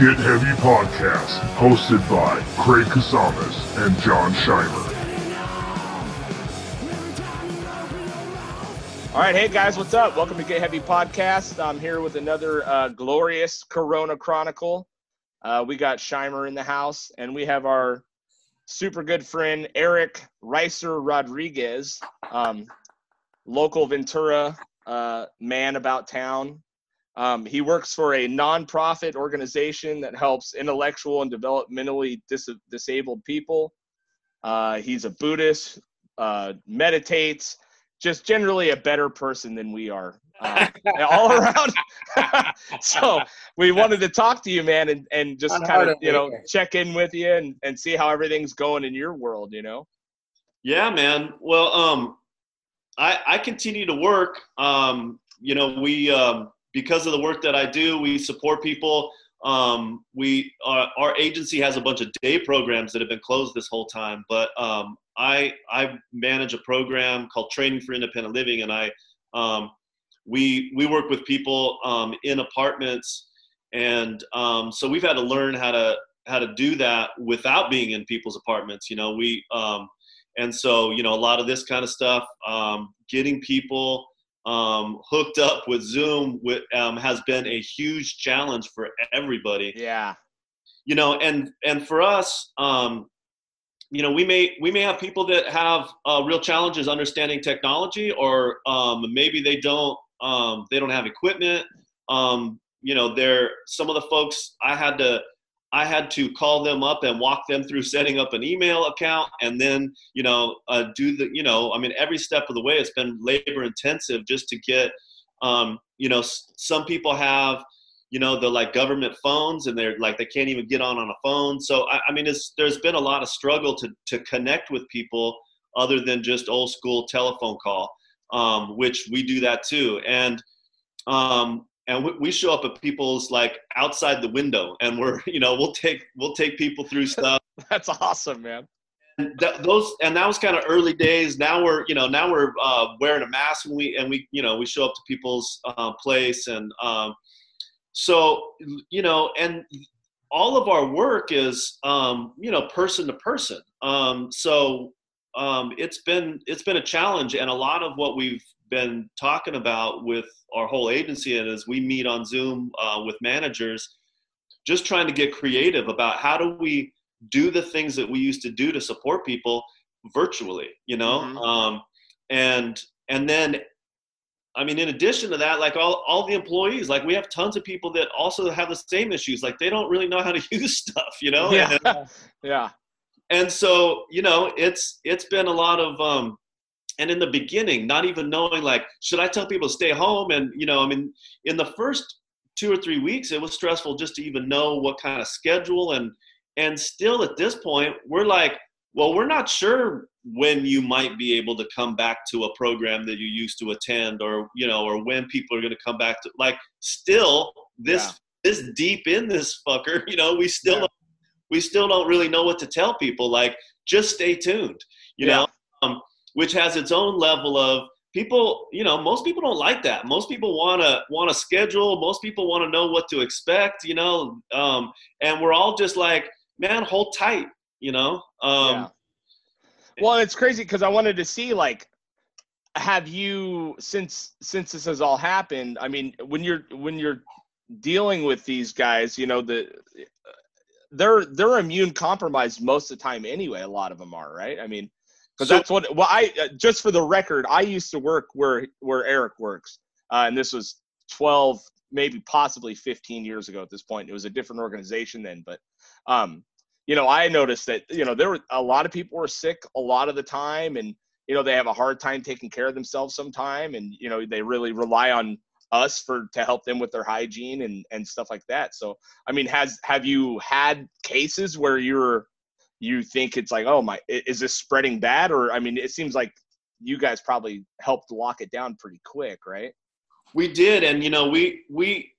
Get Heavy Podcast, hosted by Craig Kasamas and John Scheimer. All right, hey guys, what's up? Welcome to Get Heavy Podcast. I'm here with another uh, glorious Corona Chronicle. Uh, we got Scheimer in the house, and we have our super good friend Eric Reiser Rodriguez, um, local Ventura uh, man about town. Um, he works for a nonprofit organization that helps intellectual and developmentally dis- disabled people. Uh, he's a Buddhist, uh, meditates, just generally a better person than we are uh, all around. so we wanted to talk to you, man, and, and just kind of, you know, check in with you and, and see how everything's going in your world, you know? Yeah, man. Well, um, I, I continue to work. Um, you know, we, um, because of the work that I do, we support people. Um, we our, our, agency has a bunch of day programs that have been closed this whole time, but um, I I manage a program called Training for Independent Living, and I um, we we work with people um, in apartments, and um, so we've had to learn how to how to do that without being in people's apartments. You know, we um, and so you know a lot of this kind of stuff, getting people um, hooked up with Zoom with, um, has been a huge challenge for everybody. Yeah. You know, and and for us, um, you know, we may we may have people that have uh, real challenges understanding technology, or um, maybe they don't um, they don't have equipment. Um, you know, they're some of the folks I had to I had to call them up and walk them through setting up an email account and then, you know, uh, do the, you know, I mean, every step of the way, it's been labor intensive just to get, um, you know, some people have, you know, the like government phones and they're like, they can't even get on on a phone. So, I, I mean, there's been a lot of struggle to, to connect with people other than just old school telephone call, um, which we do that too. And, um, and we we show up at people's like outside the window and we're you know we'll take we'll take people through stuff. That's awesome man. And th- those and that was kind of early days. Now we're you know now we're uh, wearing a mask and we and we you know we show up to people's uh, place and um, so you know and all of our work is um, you know person to person. Um, so um, it's been it's been a challenge and a lot of what we've been talking about with our whole agency and as we meet on zoom uh, with managers just trying to get creative about how do we do the things that we used to do to support people virtually you know? Mm-hmm. um, and and then i mean in addition to that like all, all the employees like we have tons of people that also have the same issues like they don't really know how to use stuff you know? Yeah. And, yeah. And so you know it's it's been a lot of um and in the beginning not even knowing like should i tell people to stay home and you know i mean in the first two or three weeks it was stressful just to even know what kind of schedule and and still at this point we're like well we're not sure when you might be able to come back to a program that you used to attend or you know or when people are going to come back to like still this yeah. this deep in this fucker you know we still yeah. we still don't really know what to tell people like just stay tuned you yeah. know which has its own level of people you know most people don't like that. Most people want to want to schedule. Most people want to know what to expect you know? Um, and we're all just like man hold tight you know? Um, yeah. well it's crazy because i wanted to see like have you since since this has all happened i mean when you're when you're dealing with these guys you know the they're they're immune compromised most of the time anyway a lot of them are right? I mean because so, that's what well i uh, just for the record i used to work where where eric works uh, and this was 12 maybe possibly 15 years ago at this point. It was a different organization then but um you know i noticed that you know there were a lot of people were sick a lot of the time and you know they have a hard time taking care of themselves sometime and you know they really rely on us for to help them with their hygiene and and stuff like that. So i mean has have you had cases where you're you think it's like, oh my, is this spreading bad? Or I mean, it seems like you guys probably helped lock it down pretty quick, right? We did, and you know, we we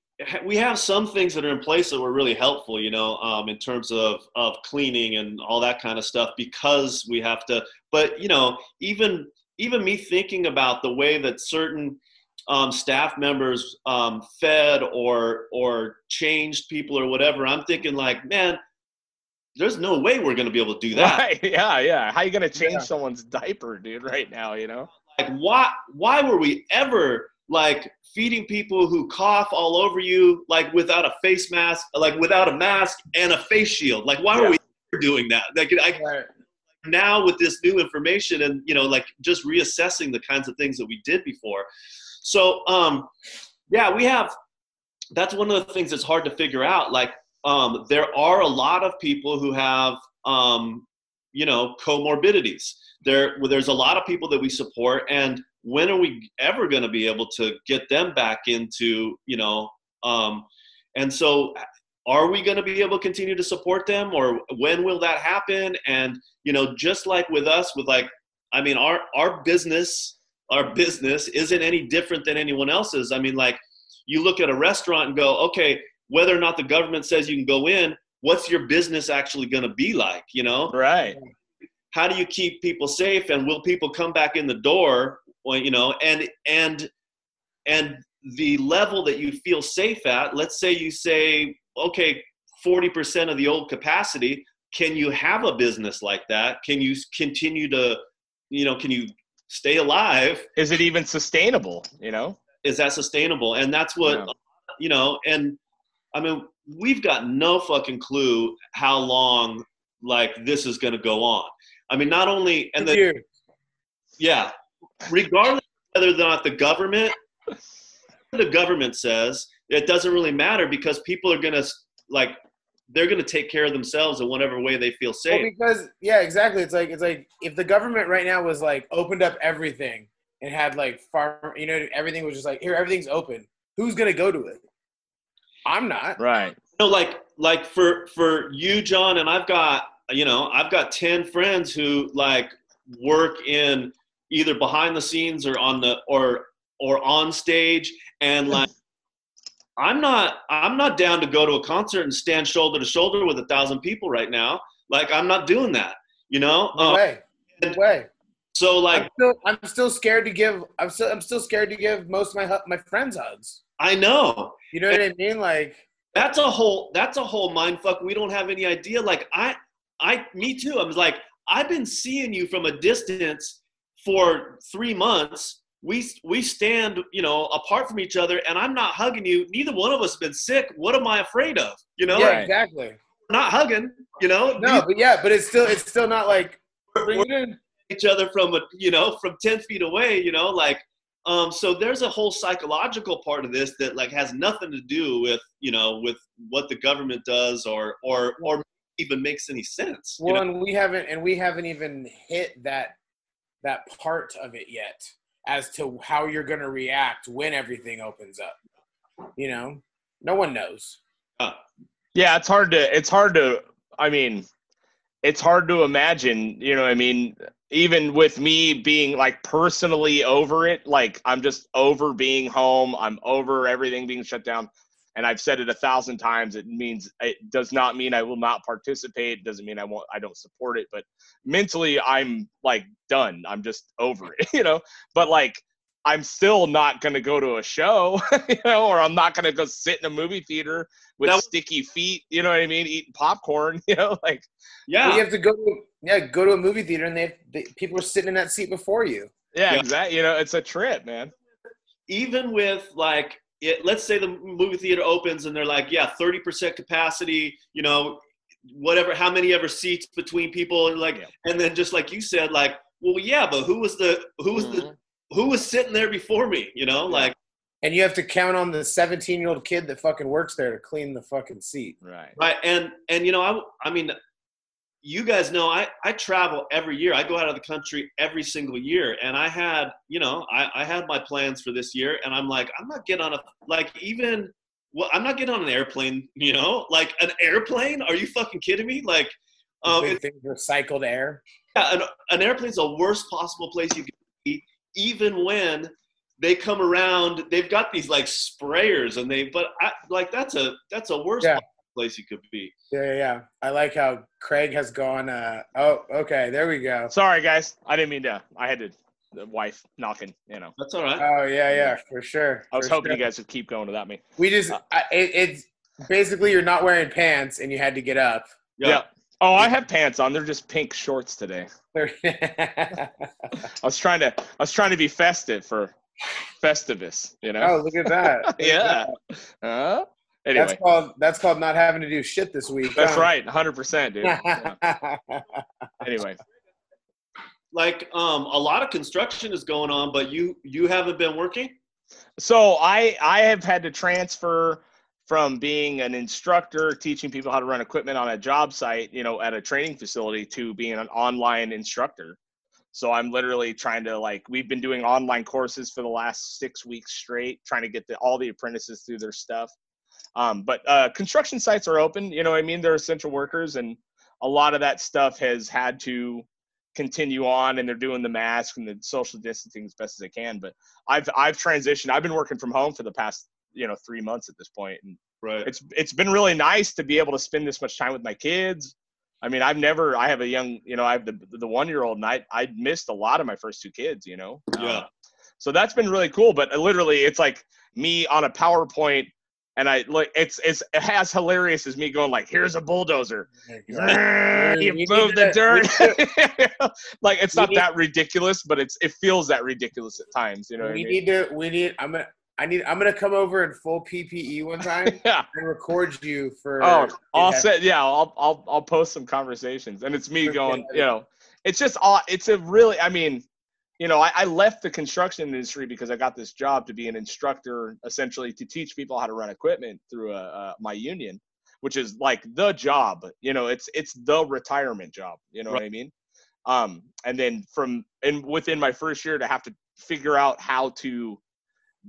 we have some things that are in place that were really helpful, you know, um, in terms of of cleaning and all that kind of stuff, because we have to. But you know, even even me thinking about the way that certain um, staff members um, fed or or changed people or whatever, I'm thinking like, man, there's no way we're gonna be able to do that. Right. Yeah, yeah. How you gonna change Yeah. someone's diaper, dude, right now, you know? Like, why why were we ever like feeding people who cough all over you like without a face mask, like without a mask and a face shield? Like, why Yeah. were we ever doing that? Like, I, Right. now with this new information and you know like just reassessing the kinds of things that we did before so um yeah we have that's one of the things that's hard to figure out like um there are a lot of people who have um you know comorbidities. There there's a lot of people that we support and when are we ever going to be able to get them back into you know um and so are we going to be able to continue to support them or when will that happen? And you know just like with us with like i mean our our business our business isn't any different than anyone else's. I mean like you look at a restaurant and go okay whether or not the government says you can go in what's your business actually going to be like you know Right. how do you keep people safe and will people come back in the door well, you know and and and the level that you feel safe at let's say you say okay 40% of the old capacity can you have a business like that can you continue to you know can you stay alive Is it even sustainable, you know? is that sustainable and that's what Yeah. you know and i mean we've got no fucking clue how long like this is going to go on i mean not only and the, yeah, regardless whether or not the government, the government says it doesn't really matter because people are gonna like they're gonna take care of themselves in whatever way they feel well, safe. because yeah, exactly. It's like it's like if the government right now was like opened up everything and had like farm, you know, everything was just like here, everything's open. Who's gonna go to it? I'm not. Right. No, like like for for you, John, and I've got you know I've got ten friends who like work in either behind the scenes or on the or or on stage and like I'm not I'm not down to go to a concert and stand shoulder to shoulder with a thousand people right now. Like I'm not doing that, you know. No Um, way. No way. so like I'm still, I'm still scared to give. I'm still, I'm still scared to give most of my my friends hugs. I know You know what I mean? Like, that's a whole that's a whole mind fuck. We don't have any idea. Like I I me too. I was like I've been seeing you from a distance for three months. We we stand you know apart from each other, and I'm not hugging you. Neither one of us been sick. What am I afraid of? You know, yeah, exactly. We're not hugging. You know, No, but yeah, but it's still, it's still not like We're- bring it each other from a you know from 10 feet away you know like um so there's a whole psychological part of this that like has nothing to do with you know with what the government does or or or even makes any sense you Well, know? and we haven't, and we haven't even hit that that part of it yet, as to how you're gonna react when everything opens up. You know, no one knows. Yeah, it's hard to it's hard to I mean, it's hard to imagine, you know, what I mean, even with me being like personally over it, like I'm just over being home, I'm over everything being shut down. And I've said it a thousand times. It means it does not mean I will not participate. It doesn't mean I won't I don't support it. But mentally I'm like done. I'm just over it, you know. But like I'm still not gonna go to a show, you know, or I'm not gonna go sit in a movie theater with That- sticky feet, you know what I mean, eating popcorn, you know, like yeah Well, you have to go to yeah, go to a movie theater, and they, have, they people are sitting in that seat before you. yeah, Yeah. exactly. You know, it's a trip, man. even with like it, let's say the movie theater opens and they're like yeah 30% capacity you know whatever how many ever seats between people and like Yeah. and then just like you said like well yeah but who was the who was the mm-hmm. Who was sitting there before me you know Yeah. like And you have to count on the 17 year old kid that fucking works there to clean the fucking seat. Right. right and and you know i i mean you guys know i i travel every year i go out of the country every single year and i had you know i i had my plans for this year and i'm like i'm not getting on a like even well i'm not getting on an airplane you know like an airplane are you fucking kidding me like um Big recycled air. yeah, an, an airplane's the worst possible place you can be even when they come around they've got these like sprayers and they but I, like that's a that's a worse Yeah. place you could be Yeah, yeah, yeah. I like how Craig has gone. Uh, oh, okay, there we go. Sorry guys. I didn't mean to I had to the wife knocking. You know, That's all right. Oh yeah, yeah, for sure. I was for hoping sure. you guys would keep going without me. We just, Uh, I, it, it's basically you're not wearing pants and you had to get up. Yeah. Oh, I have pants on. They're just pink shorts today. I was trying to. I was trying to be festive for Festivus. You know. Oh, look at that. Look at yeah. that. Huh? That's called that's called not having to do shit this week. that's huh? right. 100, percent dude. Yeah. Anyway, Like um, a lot of construction is going on, but you you haven't been working. so I I have had to transfer from being an instructor teaching people how to run equipment on a job site, you know, at a training facility to being an online instructor. So I'm literally trying to like we've been doing online courses for the last six weeks straight, trying to get the, all the apprentices through their stuff. Um, but uh, construction sites are open. You know, I mean, they're essential workers, and a lot of that stuff has had to continue on, and they're doing the mask and the social distancing as best as they can. But I've I've transitioned. I've been working from home for the past you know three months at this point, and Right. it's it's been really nice to be able to spend this much time with my kids. I mean, I've never I have a young, you know, I have the the one year old, and I I missed a lot of my first two kids, you know. Yeah. Um, so that's been really cool. But literally, it's like me on a PowerPoint, and I like it's it's as hilarious as me going like, "Here's a bulldozer." you need move the to- dirt. like it's not need- that ridiculous, but it's it feels that ridiculous at times. You know I we mean? need to. We need. I'm gonna. I need. I'm gonna come over in full PPE one time yeah. and record you for. Oh, I'll Yeah. say yeah. I'll I'll I'll post some conversations, and it's me going. You know, it's just all. It's a really. I mean, you know, I, I left the construction industry because I got this job to be an instructor, essentially to teach people how to run equipment through a, uh, my union, which is like the job. You know, it's it's the retirement job. You know what I mean? Um, and then from and within my first year to have to figure out how to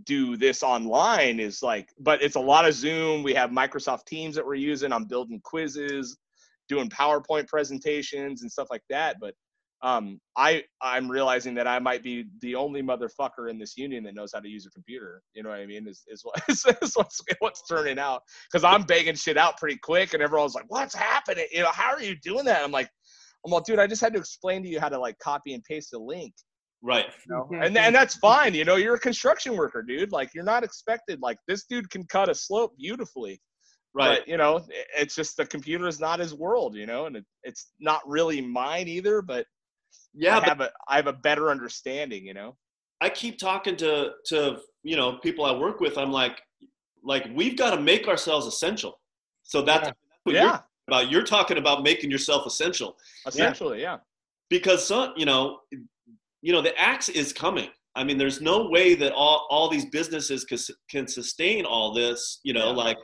do this online is like but it's a lot of zoom. We have microsoft teams that we're using. I'm building quizzes doing powerpoint presentations and stuff like that. But um i i'm realizing that i might be the only motherfucker in this union that knows how to use a computer. You know what i mean? Is, is what is, is what's what's turning out. Because i'm banging shit out pretty quick and everyone's like what's happening? You know how are you doing that? I'm like i'm like dude i just had to explain to you how to like copy and paste a link Right. you know? and and that's fine. You know, you're a construction worker, dude. Like you're not expected. Like this dude can cut a slope beautifully, Right. but you know, it's just the computer is not his world. You know, and it, it's not really mine either. But Yeah, I but have a I have a better understanding. You know. I keep talking to to you know people I work with. I'm like, like we've got to make ourselves essential. So that's, Yeah. that's what you're talking about. You're talking about making yourself essential essentially, yeah. because some, you know, you know, the axe is coming. I mean, there's no way that all all these businesses can, can sustain all this. You know, Yeah. like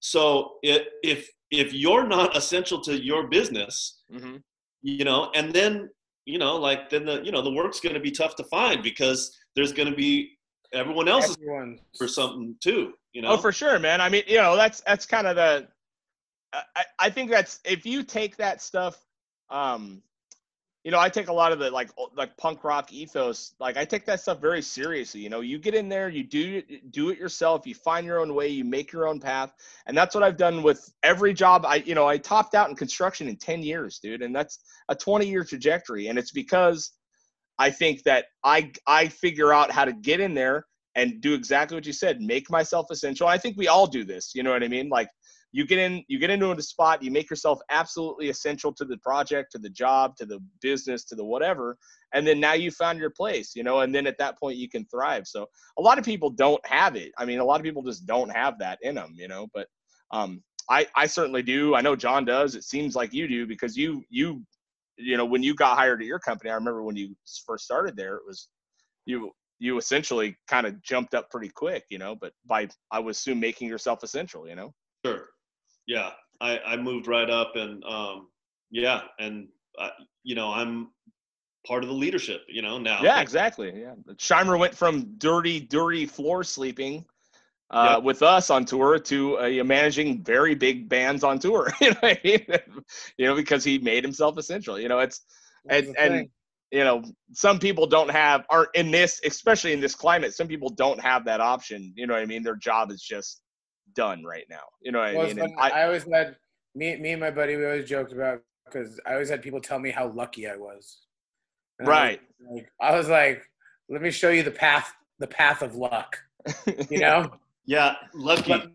so it, if if you're not essential to your business, hmm you know and then you know like then the you know the work's going to be tough to find because there's going to be everyone else is Everyone. for something too you know Oh, for sure, man. I mean, you know, that's that's kind of the. I, I think that's if you take that stuff, um, you know, I take a lot of the like like punk rock ethos. Like I take that stuff very seriously. You know, you get in there, you do do it yourself. You find your own way. You make your own path, and that's what I've done with every job. I you know I topped out in construction in ten years, dude, and that's a twenty year trajectory. And it's because I think that I I figure out how to get in there and do exactly what you said make myself essential i think we all do this you know what i mean like you get in you get into a spot you make yourself absolutely essential to the project to the job to the business to the whatever and then now you found your place you know and then at that point you can thrive. So a lot of people don't have it. I mean a lot of people just don't have that in them you know but um i i certainly do. I know john does. It seems like you do because you you you know when you got hired at your company i remember when you first started there it was you you essentially kind of jumped up pretty quick, you know, but by I would assume making yourself essential, you know. sure yeah i i moved right up and um yeah and uh, you know i'm part of the leadership you know now Yeah, exactly. Yeah, Scheimer went from dirty, dirty floor sleeping uh, Yep. with us on tour to uh, managing very big bands on tour. you know, I mean? you know, because he made himself essential. You know, it's That's and and you know some people don't have aren't in this especially in this climate some people don't have that option you know what i mean their job is just done right now you know what Well, i mean. I, I always had me, me and my buddy. We always joked about because I always had people tell me how lucky I was. And I was right like, I was like, let me show you the path the path of luck. You know? Yeah, lucky. Let-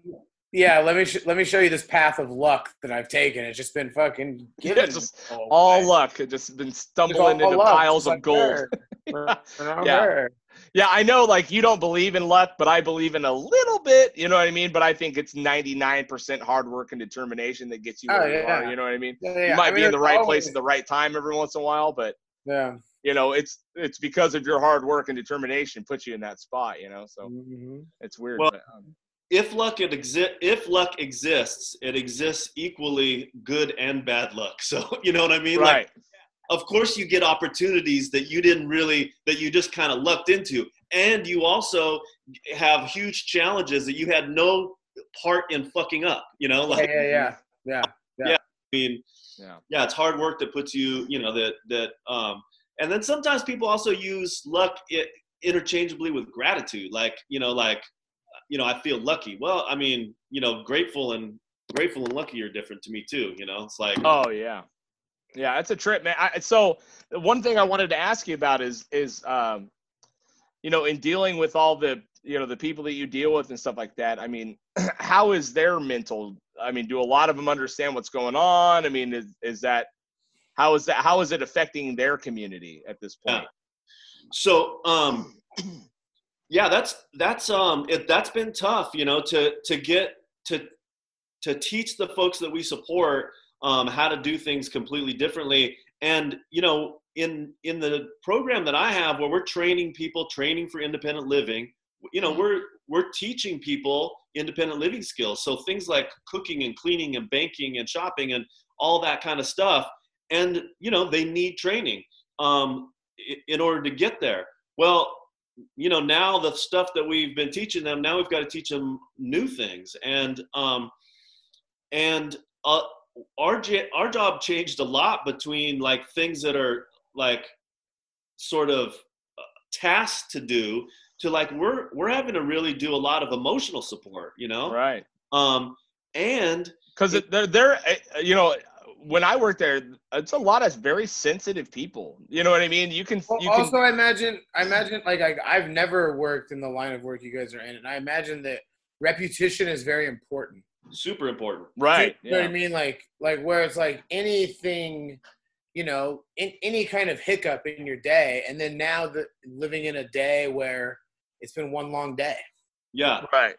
yeah, let me sh- let me show you this path of luck that I've taken. It's just been fucking given. just all all luck. It just been stumbling all into luck, piles of gold. Yeah. Her. Yeah, I know like you don't believe in luck, but I believe in a little bit, you know what I mean? But I think it's 99% hard work and determination that gets you Oh, where you yeah. are, you know what I mean? Yeah, yeah. You might I be in the it's right place at the right time every once in a while, but Yeah. you know, it's it's because of your hard work and determination puts you in that spot, you know. So Mhm. it's weird. Well, but, um, if luck it exi- if luck exists, it exists equally good and bad luck. So you know what I mean? Like right. Of course you get opportunities that you didn't really that you just kind of lucked into and you also have huge challenges that you had no part in fucking up you know like yeah, yeah, yeah. Yeah. I mean yeah. yeah it's hard work that puts you you know that that um and then sometimes people also use luck interchangeably with gratitude like you know like you know i feel lucky well i mean you know grateful and grateful and lucky are different to me too you know it's like Oh yeah, yeah. It's a trip, man. I, so one thing I wanted to ask you about is is um, you know, in dealing with all the you know the people that you deal with and stuff like that. I mean, how is their mental? I mean, do a lot of them understand what's going on? I mean, is is that how is that how is it affecting their community at this point? So, um, yeah, that's that's um, it, that's been tough, you know, to to get to to teach the folks that we support um, how to do things completely differently. And you know, in in the program that I have, where we're training people, training for independent living, you know, we're we're teaching people independent living skills. So things like cooking and cleaning and banking and shopping and all that kind of stuff. And you know, they need training. Um, in order to get there. Well, you know, now the stuff that we've been teaching them, now we've got to teach them new things, and um, and uh, our our job changed a lot between like things that are like sort of uh, tasks to do to like we're we're having to really do a lot of emotional support, you know, Right. um, and Because they're they're uh, you know when I worked there, it's a lot of very sensitive people. You know what I mean? You can Well, you can also, I imagine, I imagine, like, I, I've never worked in the line of work you guys are in, and I imagine that reputation is very important. Super important. right. You know what I mean? Like, like where it's like anything, you know, in, any kind of hiccup in your day, and then now the living in a day where it's been one long day. Yeah, Right.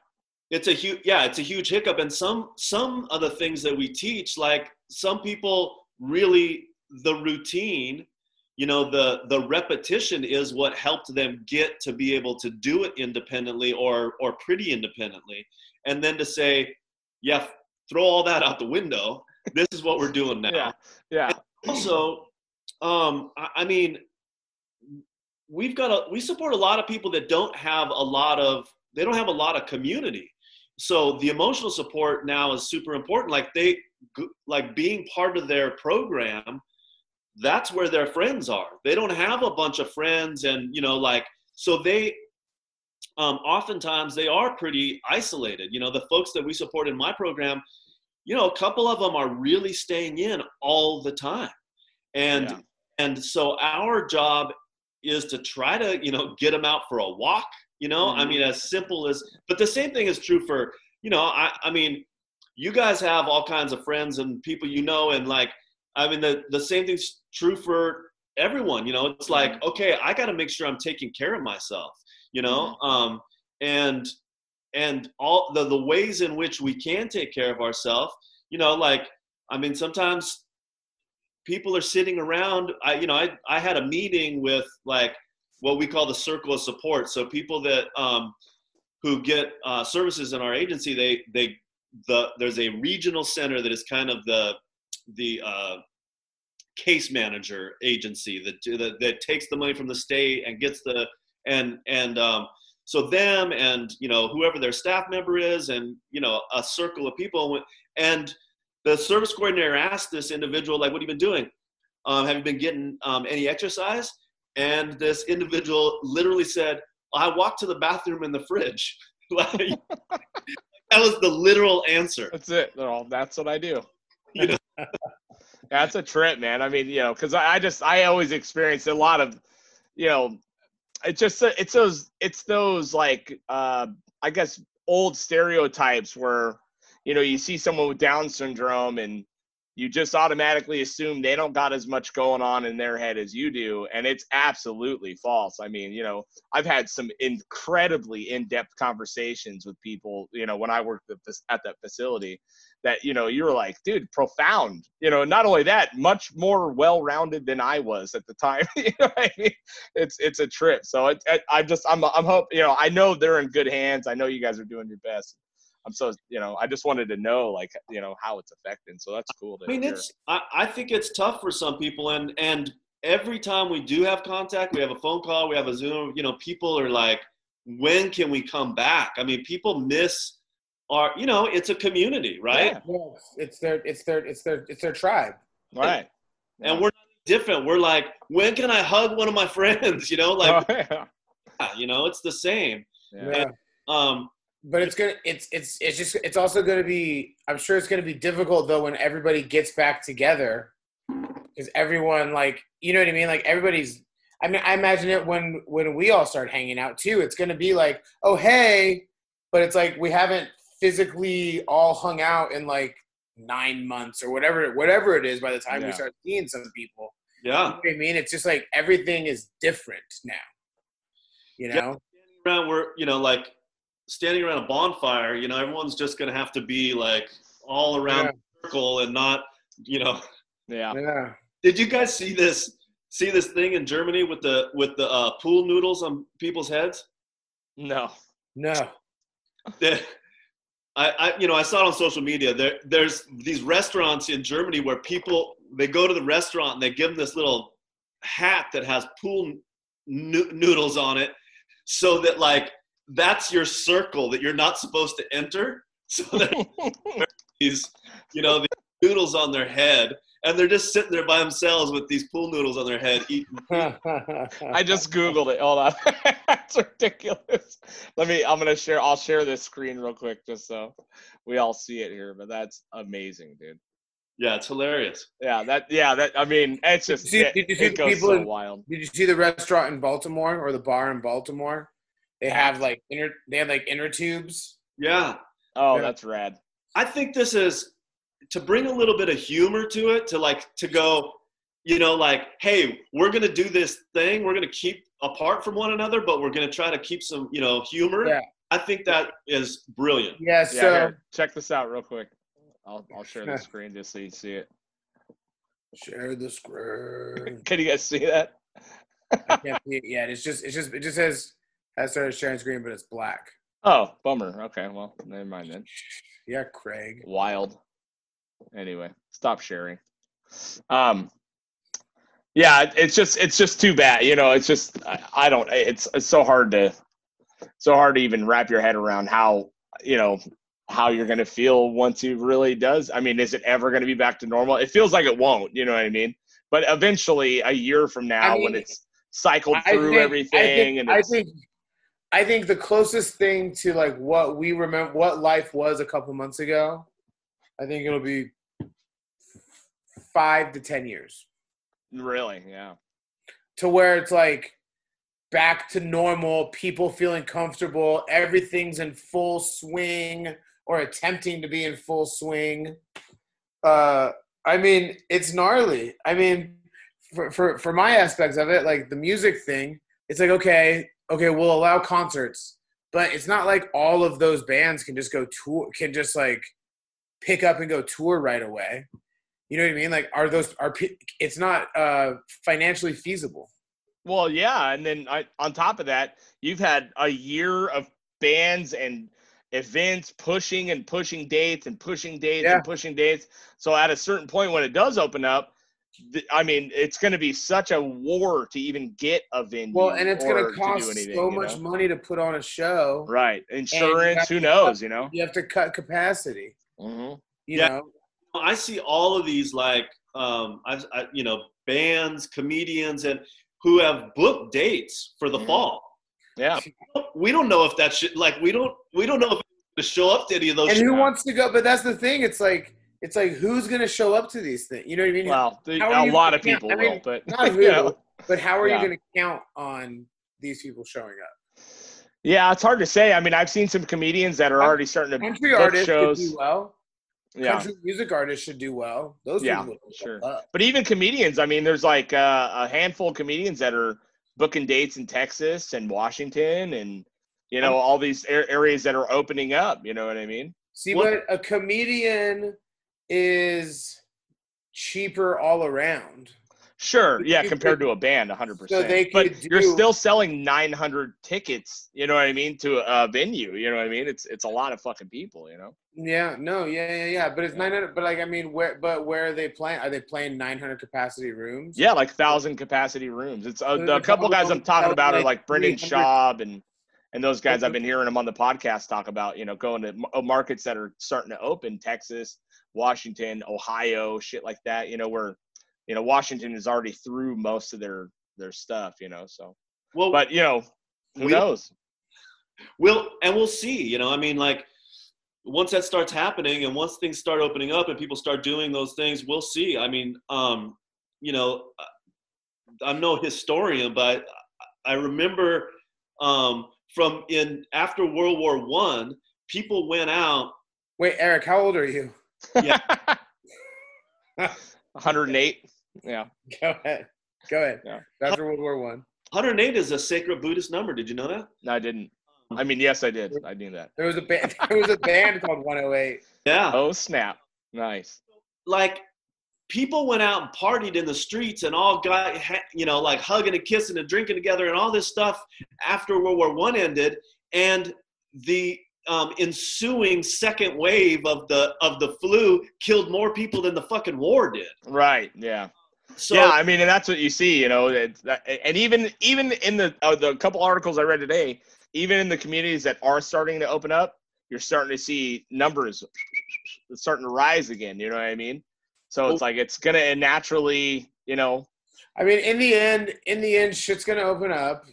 it's a huge yeah it's a huge hiccup and some some of the things that we teach like some people really the routine you know the the repetition is what helped them get to be able to do it independently or or pretty independently and then to say yeah throw all that out the window this is what we're doing now Yeah. Yeah. also um I, I mean we've got a we support a lot of people that don't have a lot of they don't have a lot of community so the emotional support now is super important like they like being part of their program that's where their friends are they don't have a bunch of friends and you know like so they um, oftentimes they are pretty isolated. You know the folks that we support in my program you know a couple of them are really staying in all the time. And Yeah. and so our job is to try to you know get them out for a walk you know? I Mhm. mean as simple as but the same thing is true for you know i i mean you guys have all kinds of friends and people you know and like i mean the the same thing's true for everyone you know? It's like okay i got to make sure i'm taking care of myself you know um and and all the the ways in which we can take care of ourselves you know like i mean sometimes people are sitting around i you know i i had a meeting with like what we call the circle of support. So people that um who get uh, services in our agency they they the there's a regional center that is kind of the the uh, case manager agency that, that that takes the money from the state and gets the and and um, so them and you know whoever their staff member is and you know a circle of people and the service coordinator asked this individual like what have you been doing um, have you been getting um, any exercise and this individual literally said i walked to the bathroom in the fridge like that was the literal answer That's it. Well, that's what I do. You know? that's a trip, man. I mean, you know, because I, I just I always experience a lot of, you know, it's just it's those it's those like uh i guess old stereotypes where you know you see someone with down syndrome and you just automatically assume they don't got as much going on in their head as you do and it's absolutely false. I mean you know i've had some incredibly in-depth conversations with people you know when i worked at, that facility that you know you were like dude profound you know not only that much more well-rounded than i was at the time you know I mean? it's it's a trip so it, I, i'm just i'm i'm hope you know i know they're in good hands i know you guys are doing your best i'm so you know i just wanted to know like you know how it's affecting so that's cool I mean, hear. it's I, I think it's tough for some people, and and every time we do have contact, we have a phone call, we have a Zoom. You know, people are like, when can we come back? I mean, people miss our. You know, it's a community, right? Yeah. Yes, it's their it's their it's their it's their tribe. right And we're different. We're like, when can I hug one of my friends? You know, like, Oh, yeah. yeah, you know, it's the same. Yeah. Yeah. Um, But it's gonna it's it's it's just it's also gonna be I'm sure it's gonna be difficult though when everybody gets back together because everyone like you know what I mean like everybody's I mean I imagine it when when we all start hanging out too it's gonna be like oh hey but it's like we haven't physically all hung out in like nine months or whatever whatever it is by the time we start seeing some people. You yeah. know what I mean? It's just like everything is different now. You Yeah. know? Around we're you know like standing around a bonfire you know everyone's just gonna have to be like all around Yeah. the circle and not you know. Yeah. Yeah. Did you guys see this see this thing in germany with the with the uh, pool noodles on people's heads? No. No. That- I, I you know i saw it on social media. There there's these restaurants in germany where people they go to the restaurant and they give them this little hat that has pool noo- noodles on it so that like that's your circle that you're not supposed to enter. So that these you know these noodles on their head and they're just sitting there by themselves with these pool noodles on their head eating I just googled it. Hold on, that's ridiculous. Let me. I'm gonna share. I'll share this screen real quick just so we all see it here. But that's amazing, dude. yeah it's hilarious Yeah, that. Yeah, that. I mean, it's just. See- it, did you see it the goes people so in- wild. Did you see the restaurant in Baltimore or the bar in Baltimore? They have like inner they have like inner tubes. yeah Oh, Yeah. that's rad. I think this is to bring a little bit of humor to it, to like to go, you know, like, hey, we're gonna do this thing, we're gonna keep apart from one another, but we're gonna try to keep some, you know, humor. Yeah. I think that is brilliant. Yeah, Yeah, so here, check this out real quick. I'll I'll share the screen just so you see it. share the screen. Can you guys see that? I can't see it yet. It's just it's just it just says I started sharing screen, but it's black. Oh, bummer. Okay, well, never mind then. Yeah, Craig. Wild. Anyway, stop sharing. Um, yeah, it's just it's just too bad. You know, it's just I, I don't. It's it's so hard to so hard to even wrap your head around how you know how you're going to feel once it really does. I mean, is it ever going to be back to normal? It feels like it won't. You know what I mean? But eventually, a year from now, when mean, it's cycled I through think- everything, I think, and I think I think the closest thing to like what we remember what life was a couple months ago, I think it'll be five to ten years. really, yeah, to where it's like back to normal, people feeling comfortable, everything's in full swing or attempting to be in full swing. Uh, I mean, it's gnarly. I mean, for, for, for my aspects of it, like the music thing, it's like, okay, okay, we'll allow concerts, but it's not like all of those bands can just go tour, can just like pick up and go tour right away. You know what I mean? Like, are those are it's not uh, financially feasible. Well, yeah, and then I, on top of that, you've had a year of bands and events pushing and pushing dates and pushing dates Yeah. and pushing dates. So at a certain point, when it does open up, th- I mean, it's going to be such a war to even get a venue. Well, and it's going to cost anything, so you much know? money to put on a show. Right, insurance. Who knows? You know. You have to cut capacity. Hmm You Yeah. know, I see all of these like, um, I, I, you know, bands, comedians, and who have booked dates for the Mhm. fall. Yeah. We don't know if that should like we don't we don't know if to show up to any of those. and who wants to go? But that's the thing. It's like it's like who's going to show up to these things? You know what I mean? Well, the, a you- lot of yeah, people I mean, but not you who, know, but how are Yeah. you going to count on these people showing up? Yeah, it's hard to say. I mean, I've seen some comedians that are already starting to Country artists should shows. do well. Yeah, Country music artists should do well. Those Yeah, people sure. up. but even comedians. I mean, there's like uh, a handful of comedians that are booking dates in Texas and Washington, and you know all these areas that are opening up. You know what I mean? See, What- but a comedian is cheaper all around. Sure, yeah, compared to a band, 100%. they but could you're still selling 900 tickets, you know what I mean, to a venue, you know what I mean? It's it's a lot of fucking people, you know. Yeah, no, yeah, yeah, yeah. But it's nine hundred. But like, I mean, where? But where are they playing? Are they playing nine hundred capacity rooms? Yeah, like 1000 capacity rooms. It's uh, the a couple guys I'm talking about are like, like Brendan 300 Schaub and and those guys. I've been hearing them on the podcast talk about, you know, going to uh, markets that are starting to open, Texas, Washington, Ohio, shit like that, you know, where you know, Washington is already through most of their their stuff, you know, so Well, but you know, who We- knows? we'll and we'll see. You know, I mean, like once that starts happening, and once things start opening up, and people start doing those things, we'll see. I mean, um, you know, I'm no historian, but I remember um, from in after World War One, people went out. Wait, Eric, how old are you? Yeah. 108. Yeah. Go ahead. Go ahead. Yeah. After World War One, 108 is a sacred Buddhist number. Did you know that? No, I didn't. I mean, yes, I did. I knew that. there was a band. There was a band called One Hundred Eight. Yeah. Oh snap! Nice. like people went out and partied in the streets and all got you know like hugging and kissing and drinking together and all this stuff after world war one ended and the um, ensuing second wave of the of the flu killed more people than the fucking war did Right. Yeah. So yeah. I mean, and that's what you see. You know, and even even in the uh, the couple articles I read today, even in the communities that are starting to open up, you're starting to see numbers starting to rise again. You know what I mean? So it's like it's gonna naturally, you know, I mean, in the end, in the end, shit's gonna open up,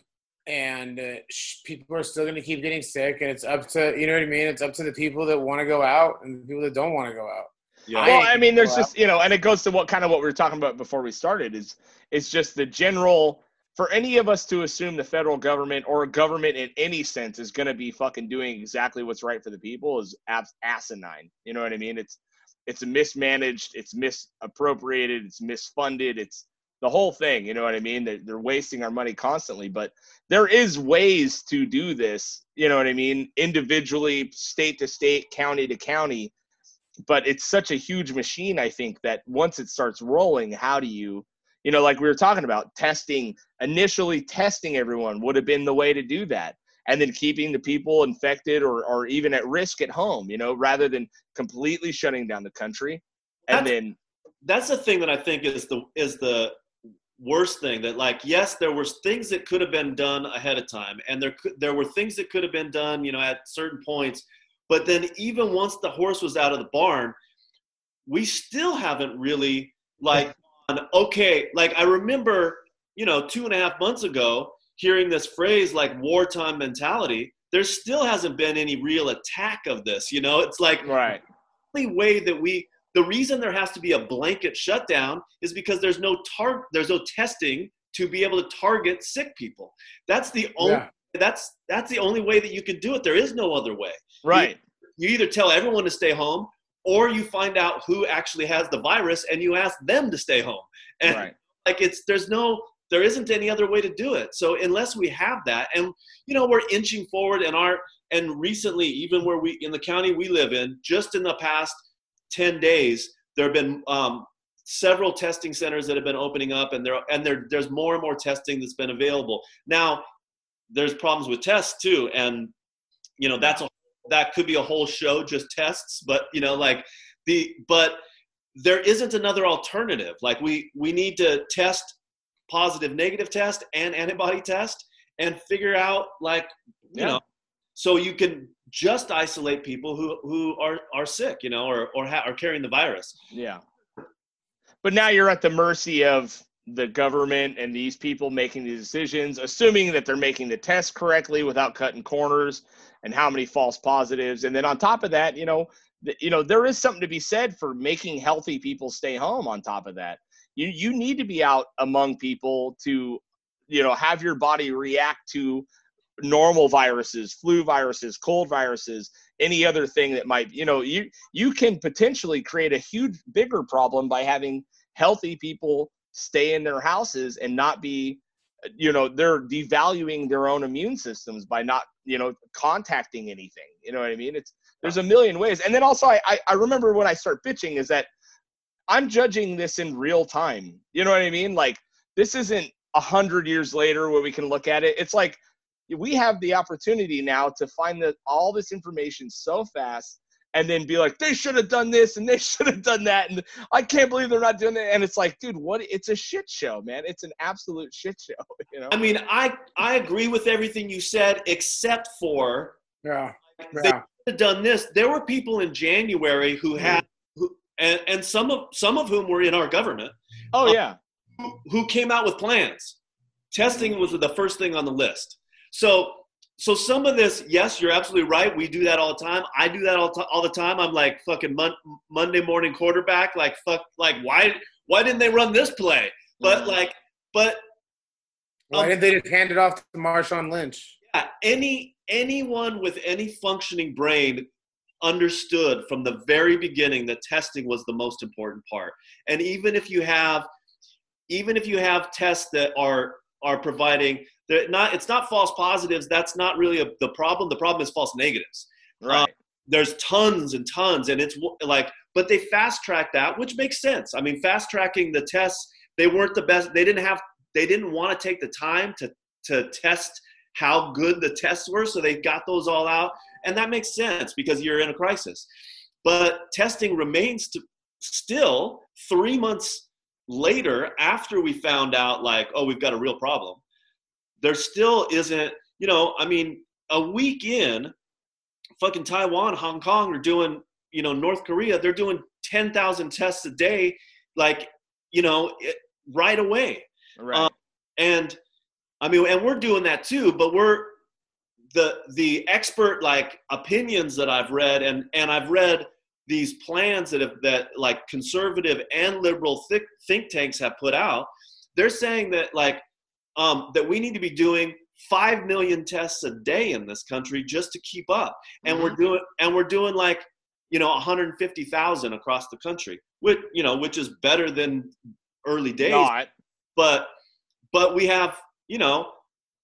and uh, sh- people are still gonna keep getting sick, and it's up to you know what I mean. It's up to the people that want to go out and the people that don't want to go out. Yeah. I well, I mean, there's just you know, and it goes to what kind of what we were talking about before we started is it's just the general for any of us to assume the federal government or a government in any sense is going to be fucking doing exactly what's right for the people is abs- asinine. You know what I mean? It's it's mismanaged, it's misappropriated, it's misfunded, it's the whole thing. You know what I mean? They're, they're wasting our money constantly, but there is ways to do this. You know what I mean? Individually, state to state, county to county but it's such a huge machine i think that once it starts rolling how do you you know like we were talking about testing initially testing everyone would have been the way to do that. And then keeping the people infected or, or even at risk at home you know rather than completely shutting down the country. And That's- then that's the thing that I think is the is the worst thing that like yes there was things that could have been done ahead of time and there could there were things that could have been done you know at certain points but then even once the horse was out of the barn we still haven't really like gone, okay like I remember you know two and a half months ago hearing this phrase like wartime mentality there still hasn't been any real attack of this you know? It's like right. only way that we the reason there has to be a blanket shutdown is because there's no tar- there's no testing to be able to target sick people. That's the only Yeah. That's that's the only way that you can do it. There is no other way. Right. you either tell everyone to stay home or you find out who actually has the virus and you ask them to stay home. And right. like it's there's no there isn't any other way to do it. So unless we have that and you know we're inching forward and our and recently even where we in the county we live in just in the past 10 days there have been um, several testing centers that have been opening up and there and there there's more and more testing that's been available. Now there's problems with tests too and you know that's a that could be a whole show just tests but you know like the but there isn't another alternative like we we need to test positive negative test and antibody test and figure out like you Yeah. know so you can just isolate people who who are are sick you know or or ha- are carrying the virus Yeah. But now you're at the mercy of the government and these people making the decisions, assuming that they're making the test correctly without cutting corners and how many false positives. And then on top of that, you know, you know, there is something to be said for making healthy people stay home on top of that. You you need to be out among people to you know have your body react to normal viruses flu viruses cold viruses any other thing that might you know you you can potentially create a huge bigger problem by having healthy people stay in their houses and not be you know they're devaluing their own immune systems by not you know contacting anything. You know what i mean? It's there's a million ways. And then also i i, I remember when i start bitching is that i'm judging this in real time. You know what i mean? Like this isn't a hundred years later where we can look at it. It's like we have the opportunity now to find that all this information so fast and then be like they should have done this and they should have done that and i can't believe they're not doing it and it's like dude what it's a shit show man it's an absolute shit show you know I mean, I I agree with everything you said, except for Yeah. they Yeah. have done this. There were people in January who mm. had, who, and, and some of some of whom were in our government, oh uh, yeah who, who came out with plans. Testing mm. was the first thing on the list. So so some of this, yes, you're absolutely right. We do that all the time. I do that all, t- all the time. I'm like fucking mon- Monday morning quarterback. Like fuck, like why why didn't they run this play? But like, but Why Um, did they just hand it off to Marshawn Lynch? Yeah, any anyone with any functioning brain understood from the very beginning that testing was the most important part. And even if you have even if you have tests that are are providing they're not it's not false positives, that's not really a, the problem. The problem is false negatives. Uh, right There's tons and tons and it's like but they fast tracked that, which makes sense. I mean, fast tracking the tests, they weren't the best. They didn't have they didn't want to take the time to to test how good the tests were, so they got those all out, and that makes sense because you're in a crisis. But testing remains to still three months later after we found out like oh we've got a real problem there still isn't you know i mean a week in fucking taiwan hong kong are doing you know north korea they're doing 10,000 tests a day like you know it, right away. Right. Um, and i mean and we're doing that too but we're the the expert like opinions that i've read and and i've read these plans that have that like conservative and liberal think, think tanks have put out they're saying that like um, that we need to be doing 5 million tests a day in this country just to keep up. And we're doing and we're doing like you know 150,000 across the country which you know which is better than early days. Not. But but we have you know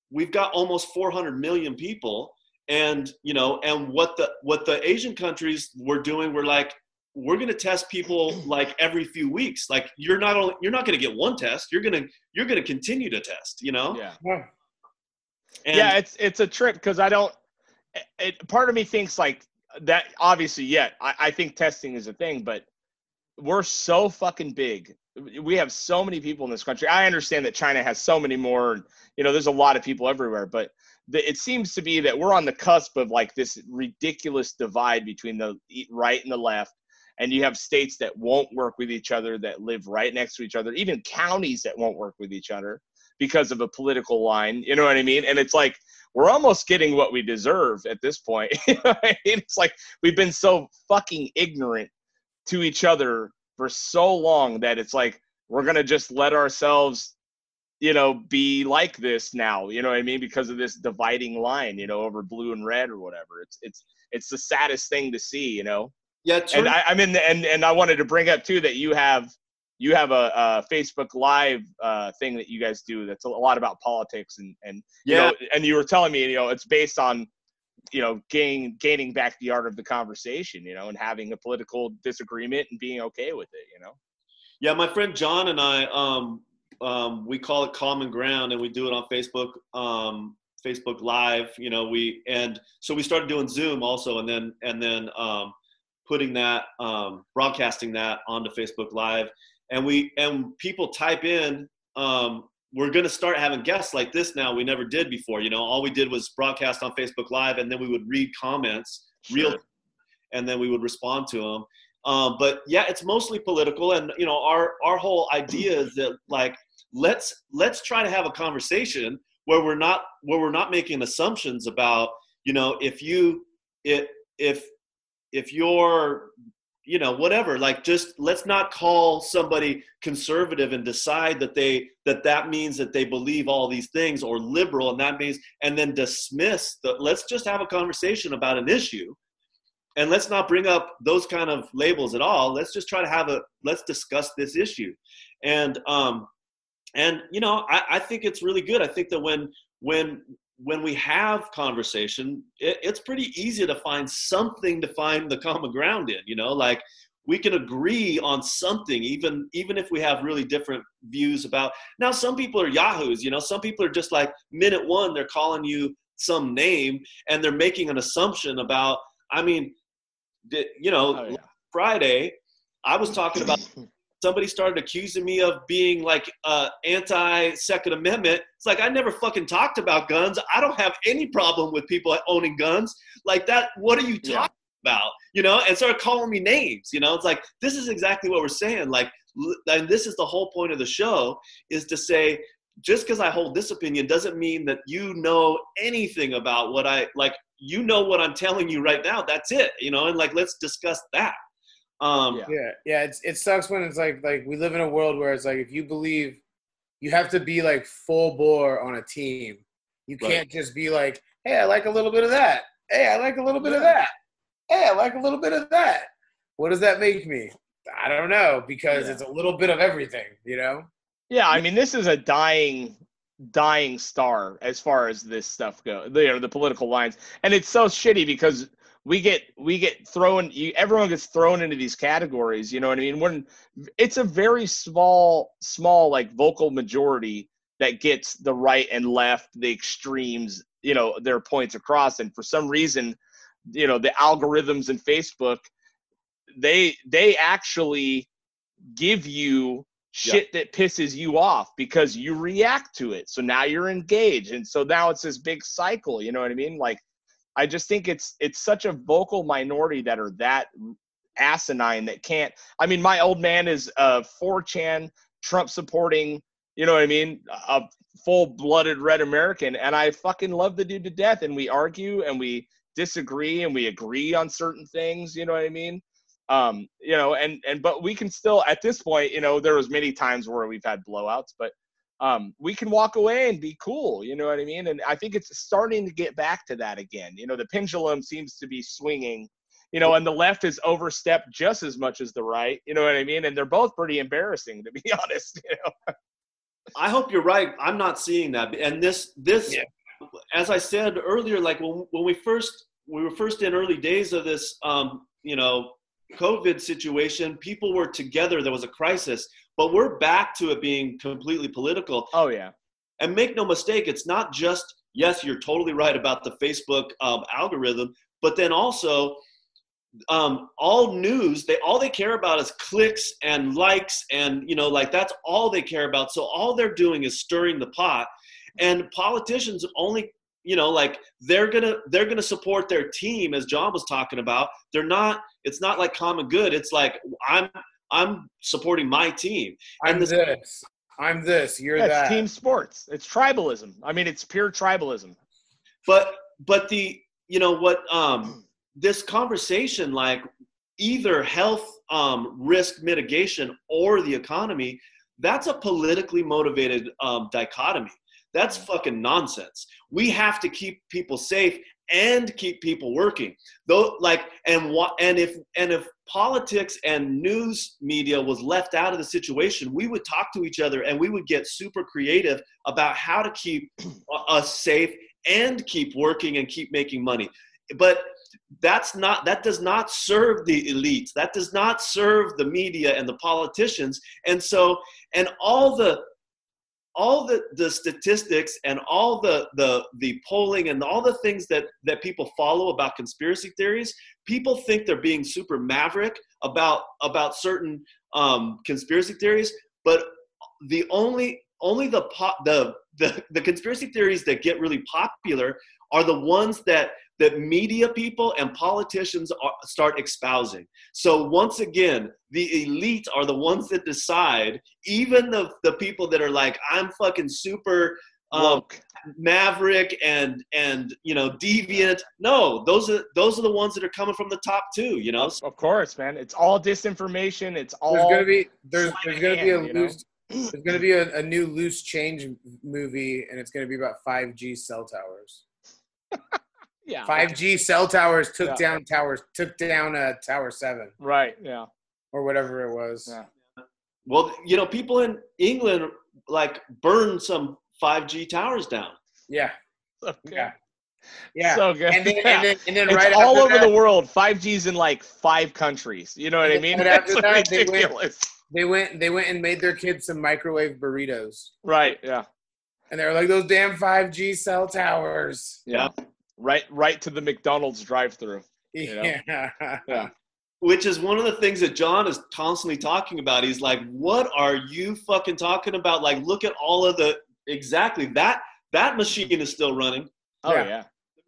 we've got almost 400 million people. And you know and what the what the asian countries were doing were like we're going to test people like every few weeks. Like you're not only you're not going to get one test you're going to you're going to continue to test you know? Yeah. Yeah. and yeah it's it's a trip because i don't it, part of me thinks like that obviously yet I, I think testing is a thing but we're so fucking big. We have so many people in this country. I understand that china has so many more you know there's a lot of people everywhere but the, it seems to be that we're on the cusp of like this ridiculous divide between the e- right and the left and you have states that won't work with each other that live right next to each other even counties that won't work with each other because of a political line you know what i mean? And it's like we're almost getting what we deserve at this point it's like we've been so fucking ignorant to each other for so long that it's like we're gonna just let ourselves you know be like this now you know what i mean? Because of this dividing line you know over blue and red or whatever. It's it's it's the saddest thing to see you know yeah and I, I'm in the, and and I wanted to bring up too that you have you have a, a Facebook Live uh, thing that you guys do that's a lot about politics and and you yeah know, and you were telling me you know it's based on you know gaining gaining back the art of the conversation you know and having a political disagreement and being okay with it you know Yeah, my friend John and I, um, um, we call it Common Ground, and we do it on Facebook, um, Facebook Live. You know, we and so we started doing Zoom also, and then and then um, putting that, um, broadcasting that onto Facebook Live, and we and people type in. Um, we're going to start having guests like this now. We never did before. You know, all we did was broadcast on Facebook Live, and then we would read comments real and then we would respond to them. Um, but yeah, it's mostly political, and you know, our our whole idea is that like let's let's try to have a conversation where we're not where we're not making assumptions about you know if you if if if you're you know whatever like just let's not call somebody conservative and decide that they that that means that they believe all these things or liberal and that means and then dismiss the let's just have a conversation about an issue. And let's not bring up those kind of labels at all. Let's just try to have a let's discuss this issue. And um and you know i, I think it's really good. I think that when when when we have conversation, it, it's pretty easy to find something to find the common ground in. You know, like we can agree on something, even even if we have really different views about. Now, some people are yahoos. You know, some people are just like minute one, they're calling you some name and they're making an assumption about. I mean, you know, oh, yeah. Friday, I was talking about somebody started accusing me of being like uh, anti Second Amendment. It's like I never fucking talked about guns. I don't have any problem with people owning guns. Like that. What are you talking yeah. about? You know, and started calling me names. You know, it's like this is exactly what we're saying. Like, and this is the whole point of the show is to say. Just because I hold this opinion doesn't mean that you know anything about what I like. You know what I'm telling you right now. That's it, you know. And like, let's discuss that um, yeah, yeah, yeah it's, it sucks when it's like like we live in a world where it's like if you believe, you have to be like full bore on a team. You can't right. just be like, hey, I like a little bit of that. Hey, I like a little bit yeah. of that. Hey, I like a little bit of that. What does that make me? I don't know because yeah. it's a little bit of everything, you know. Yeah, I mean, this is a dying dying star as far as this stuff goes. You know, the political lines, and it's so shitty because we get we get thrown you, everyone gets thrown into these categories you know what i mean? When it's a very small small like vocal majority that gets the right and left the extremes you know their points across. And for some reason you know the algorithms in facebook they they actually give you shit that pisses you off because you react to it. So now you're engaged. And so now it's this big cycle you know what i mean? Like I just think it's it's such a vocal minority that are that asinine that can't. I mean, my old man is a 4chan Trump supporting. You know what I mean? A full-blooded red American, and I fucking love the dude to death. And we argue and we disagree and we agree on certain things. You know what I mean? Um, you know, and and but we can still at this point, you know, there was many times where we've had blowouts, but um, we can walk away and be cool. You know what I mean? And I think it's starting to get back to that again. You know, the pendulum seems to be swinging. You know, and the left has overstepped just as much as the right. You know what I mean? And they're both pretty embarrassing, to be honest. You know. I hope you're right. I'm not seeing that. And this, this, yeah. as I said earlier, like when when we first we were first in early days of this, um, you know, COVID situation, people were together. There was a crisis but we're back to it being completely political. Oh yeah. And make no mistake, it's not just yes, you're totally right about the Facebook um, algorithm, but then also um, all news they all they care about is clicks and likes and you know like that's all they care about so all they're doing is stirring the pot and politicians only you know like they're gonna they're gonna support their team as john was talking about they're not it's not like common good it's like i'm I'm supporting my team. I'm this. this. I'm this. You're yeah, that. team sports. It's tribalism. I mean, it's pure tribalism. But but the you know what um this conversation like either health um, risk mitigation or the economy that's a politically motivated um, dichotomy that's fucking nonsense. We have to keep people safe and keep people working. Though like and what and if and if politics and news media was left out of the situation we would talk to each other and we would get super creative about how to keep us safe and keep working and keep making money. But that's not that does not serve the elites. That does not serve the media and the politicians. And so and all the all the, the statistics and all the, the, the polling and all the things that, that people follow about conspiracy theories, people think they're being super maverick about, about certain um, conspiracy theories, but the only, only the, the, the, the conspiracy theories that get really popular are the ones that that media people and politicians are, start espousing. So once again, the elite are the ones that decide. Even the the people that are like, I'm fucking super um, Maverick and and you know Deviant. No, those are those are the ones that are coming from the top too You know, Of course, man. It's all disinformation. It's all There's gonna be there's there's gonna be a hand, you know? loose there's gonna be a, a new loose change movie, and it's gonna be about 5G cell towers. yeah. 5G cell towers took Yeah. down towers took down uh, Tower Seven Right. Yeah. or whatever it was. Yeah. well, you know, people in England like burned some 5G towers down. Yeah, So good. yeah, yeah. So good. and then Yeah. and then and then it's right all after over that, the world. 5G's in like five countries. You know what I mean? then after It's that, they went- ridiculous. they went they went and made their kids some microwave burritos, Right. Yeah. and they were like those damn 5G cell towers. Yeah. Right. Right to the McDonald's drive-through. You know? Yeah, Yeah. which is one of the things that John is constantly talking about. He's like, "What are you fucking talking about? Like, look at all of the exactly that that machine is still running. Oh Yeah. yeah.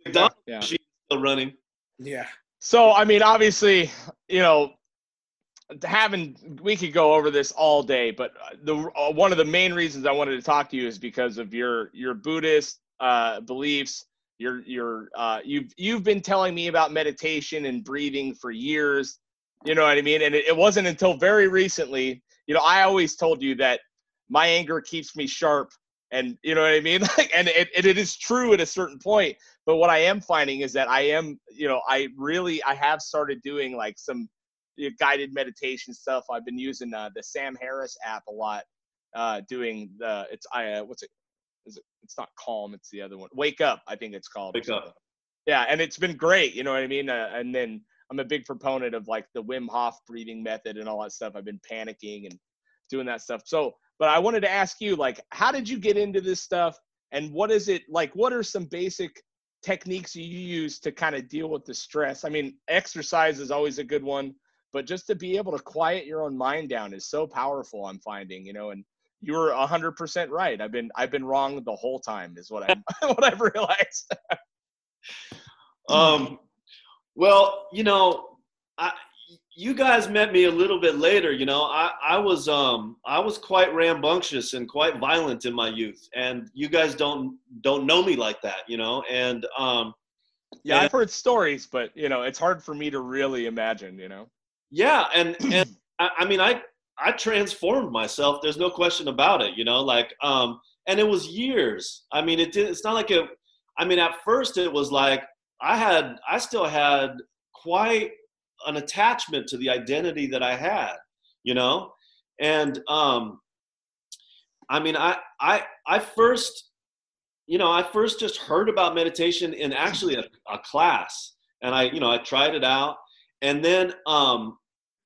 McDonald's Yeah. machine is still running. yeah. So I mean, obviously, you know, having we could go over this all day, but the uh, one of the main reasons I wanted to talk to you is because of your your Buddhist uh, beliefs. Your your uh, you've you've been telling me about meditation and breathing for years. You know what I mean? And it, it wasn't until very recently. You know, I always told you that my anger keeps me sharp, and you know what I mean. Like, and it, it, it is true at a certain point but what i am finding is that i am you know i really i have started doing like some guided meditation stuff i've been using uh, the sam harris app a lot uh doing the it's i uh, what's it is it it's not calm it's the other one. Wake up i think it's called Wake Up. yeah and it's been great you know what i mean? Uh, and then i'm a big proponent of like the wim hof breathing method and all that stuff. I've been panicking and doing that stuff. So but i wanted to ask you like how did you get into this stuff? And what is it like what are some basic techniques you use to kind of deal with the stress? I mean exercise is always a good one but just to be able to quiet your own mind down is so powerful i'm finding you know and you were 100% right i've been i've been wrong the whole time is what i what i've realized Um, well, you know, I, you guys met me a little bit later. You know, I, I was um I was quite rambunctious and quite violent in my youth, and you guys don't don't know me like that. You know, and um yeah And- i've heard stories but you know it's hard for me to really imagine you know yeah, and and I, I mean I I transformed myself. There's no question about it. You know, like um and it was years. I mean, it did. It's not like it. I mean, at first it was like I had I still had quite an attachment to the identity that I had, you know, and um, I mean, I I I first, you know, I first just heard about meditation in actually a, a class, and I you know I tried it out, and then um,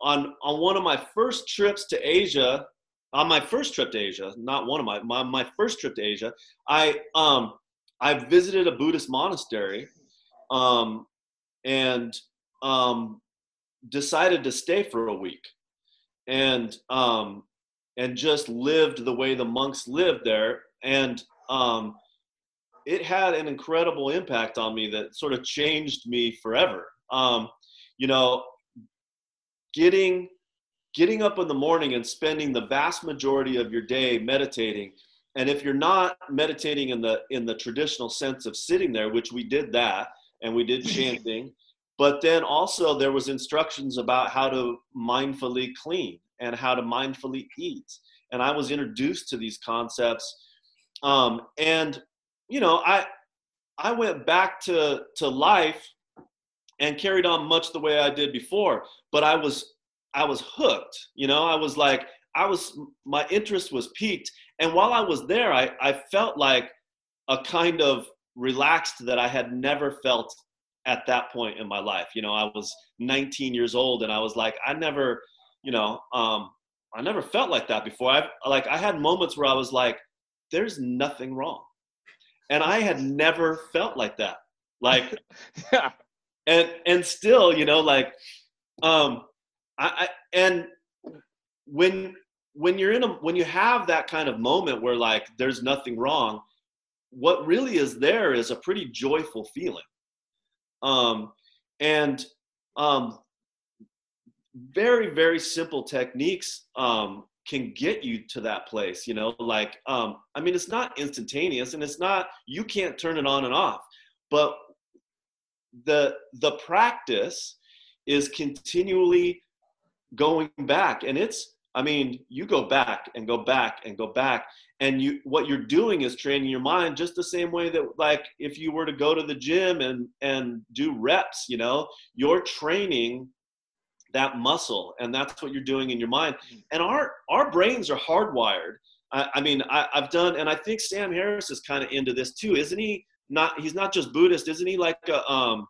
on on one of my first trips to Asia, on my first trip to Asia, not one of my my, my first trip to Asia, I um I visited a Buddhist monastery, um, and um, decided to stay for a week, and um, and just lived the way the monks lived there, and um, it had an incredible impact on me that sort of changed me forever. Um, you know, getting getting up in the morning and spending the vast majority of your day meditating. And if you're not meditating in the in the traditional sense of sitting there which we did that and we did chanting but then also there was instructions about how to mindfully clean and how to mindfully eat. And i was introduced to these concepts um, and you know i i went back to to life and carried on much the way i did before but i was i was hooked you know? I was like i was my interest was peaked and while i was there i i felt like a kind of relaxed that i had never felt at that point in my life. You know i was 19 years old and i was like i never you know um i never felt like that before. I like i had moments where i was like there's nothing wrong. And i had never felt like that. Like yeah and and still you know like um I, I and when when you're in a when you have that kind of moment where like there's nothing wrong what really is there is a pretty joyful feeling. Um and um very very simple techniques um can get you to that place you know like um i mean it's not instantaneous and it's not you can't turn it on and off but the the practice is continually going back. And it's i mean you go back and go back and go back. And you what you're doing is training your mind just the same way that like if you were to go to the gym and and do reps you know you're training that muscle and that's what you're doing in your mind. Mm-hmm. And our our brains are hardwired. I, I mean I, i've done and i think sam harris is kind of into this too isn't he not he's not just buddhist isn't he like a um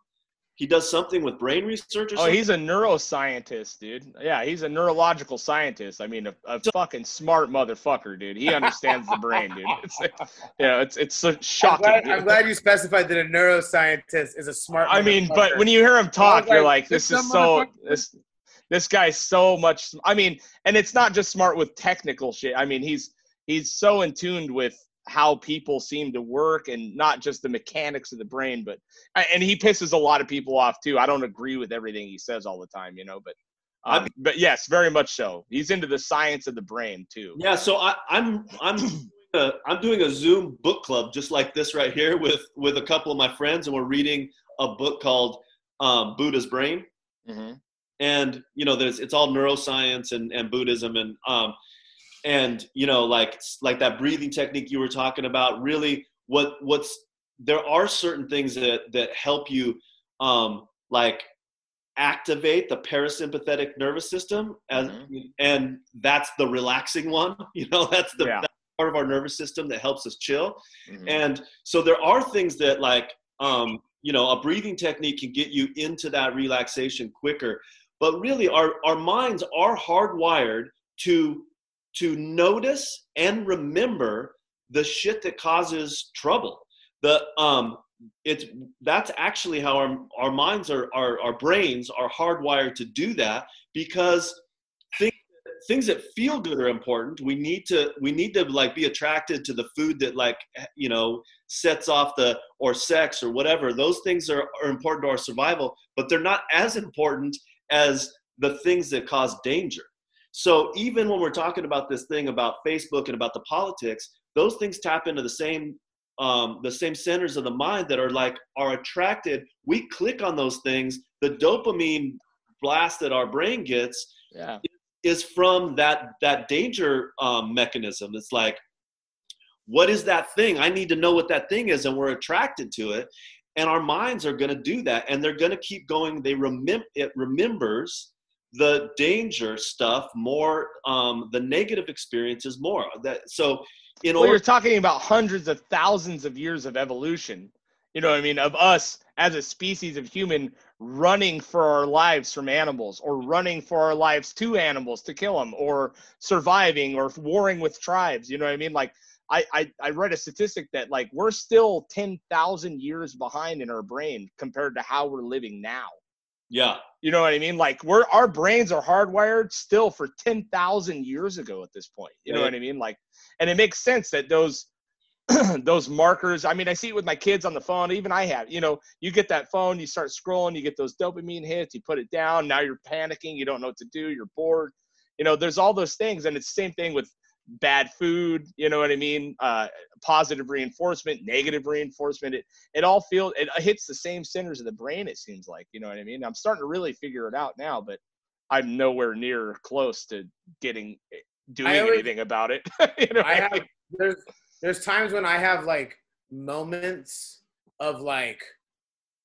he does something with brain research or Oh, something he's a neuroscientist, dude. Yeah, he's a neurological scientist. I mean, a, a fucking smart motherfucker, dude. He understands the brain, dude. It's like, yeah, it's it's so I'm shocking. glad. I'm glad you specified that a neuroscientist is a smart. I mean, but when you hear him talk, you're like, like, this "This is so this this guy's so much. I mean, and it's not just smart with technical shit. I mean, he's he's so in tuned with how people seem to work and not just the mechanics of the brain, but and he pisses a lot of people off too. I don't agree with everything he says all the time, you know, but. Um, but yes, very much so. He's into the science of the brain too. Yeah, so I, I'm I'm uh, I'm doing a Zoom book club just like this right here with with a couple of my friends, and we're reading a book called um, Buddha's Brain, hmm and you know, there's it's all neuroscience and and Buddhism, and um, and you know, like like that breathing technique you were talking about. Really, what what's there are certain things that that help you, um, like activate the parasympathetic nervous system as and that's the relaxing one you know that's the Yeah. that's part of our nervous system that helps us chill Mhm. and so there are things that like um you know a breathing technique can get you into that relaxation quicker but really our our minds are hardwired to to notice and remember the shit that causes trouble. The um it's that's actually how our, our minds are our, our brains are hardwired to do that because things, things that feel good are important. We need to we need to like be attracted to the food that like you know sets off the or sex or whatever. Those things are, are important to our survival but they're not as important as the things that cause danger so even when we're talking about this thing about facebook and about the politics those things tap into the same um, the same centers of the mind that are like are attracted. We click on those things. The dopamine blast that our brain gets Yeah. is from that that danger um, mechanism. It's like what is that thing? I need to know what that thing is and we're attracted to it and our minds are going to do that and they're going to keep going. They remember it remembers the danger stuff more um, the negative experiences more that so in Well, order you're talking about hundreds of thousands of years of evolution. You know what I mean? Of us as a species of human running for our lives from animals or running for our lives to animals to kill them or surviving or warring with tribes. You know what I mean? Like, I, I, I read a statistic that like we're still 10,000 years behind in our brain compared to how we're living now. Yeah You know what I mean? Like we're our brains are hardwired still for ten thousand years ago at this point. You know what I mean? Like, and it makes sense that those those markers. I mean, I see it with my kids on the phone. Even I have. You know, you get that phone, you start scrolling, you get those dopamine hits, you put it down. Now you're panicking. You don't know what to do. You're bored. You know, there's all those things, and it's the same thing with bad food. You know what I mean? Uh, positive reinforcement, negative reinforcement. It it all feels it hits the same centers of the brain. It seems like you know what I mean. I'm starting to really figure it out now, but I'm nowhere near close to getting doing always- anything about it. you know, I have mean? there's there's times when I have like moments of like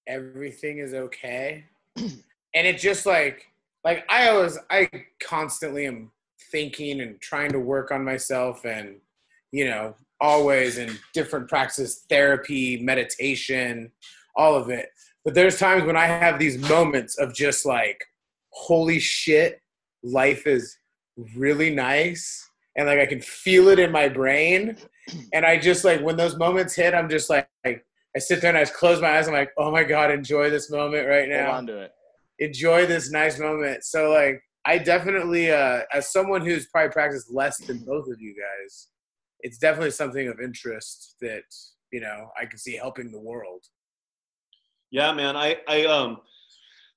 everything is okay, and it just like like I always I constantly am thinking and trying to work on myself and you know always in different practices therapy meditation all of it but there's times when i have these moments of just like holy shit life is really nice and like i can feel it in my brain and i just like when those moments hit i'm just like i sit there and i just close my eyes i'm like oh my god enjoy this moment right now hold on to it. enjoy this nice moment. So like I definitely uh as someone who's probably practiced less than both of you guys, it's definitely something of interest that, you know, I can see helping the world. Yeah, man. I, I um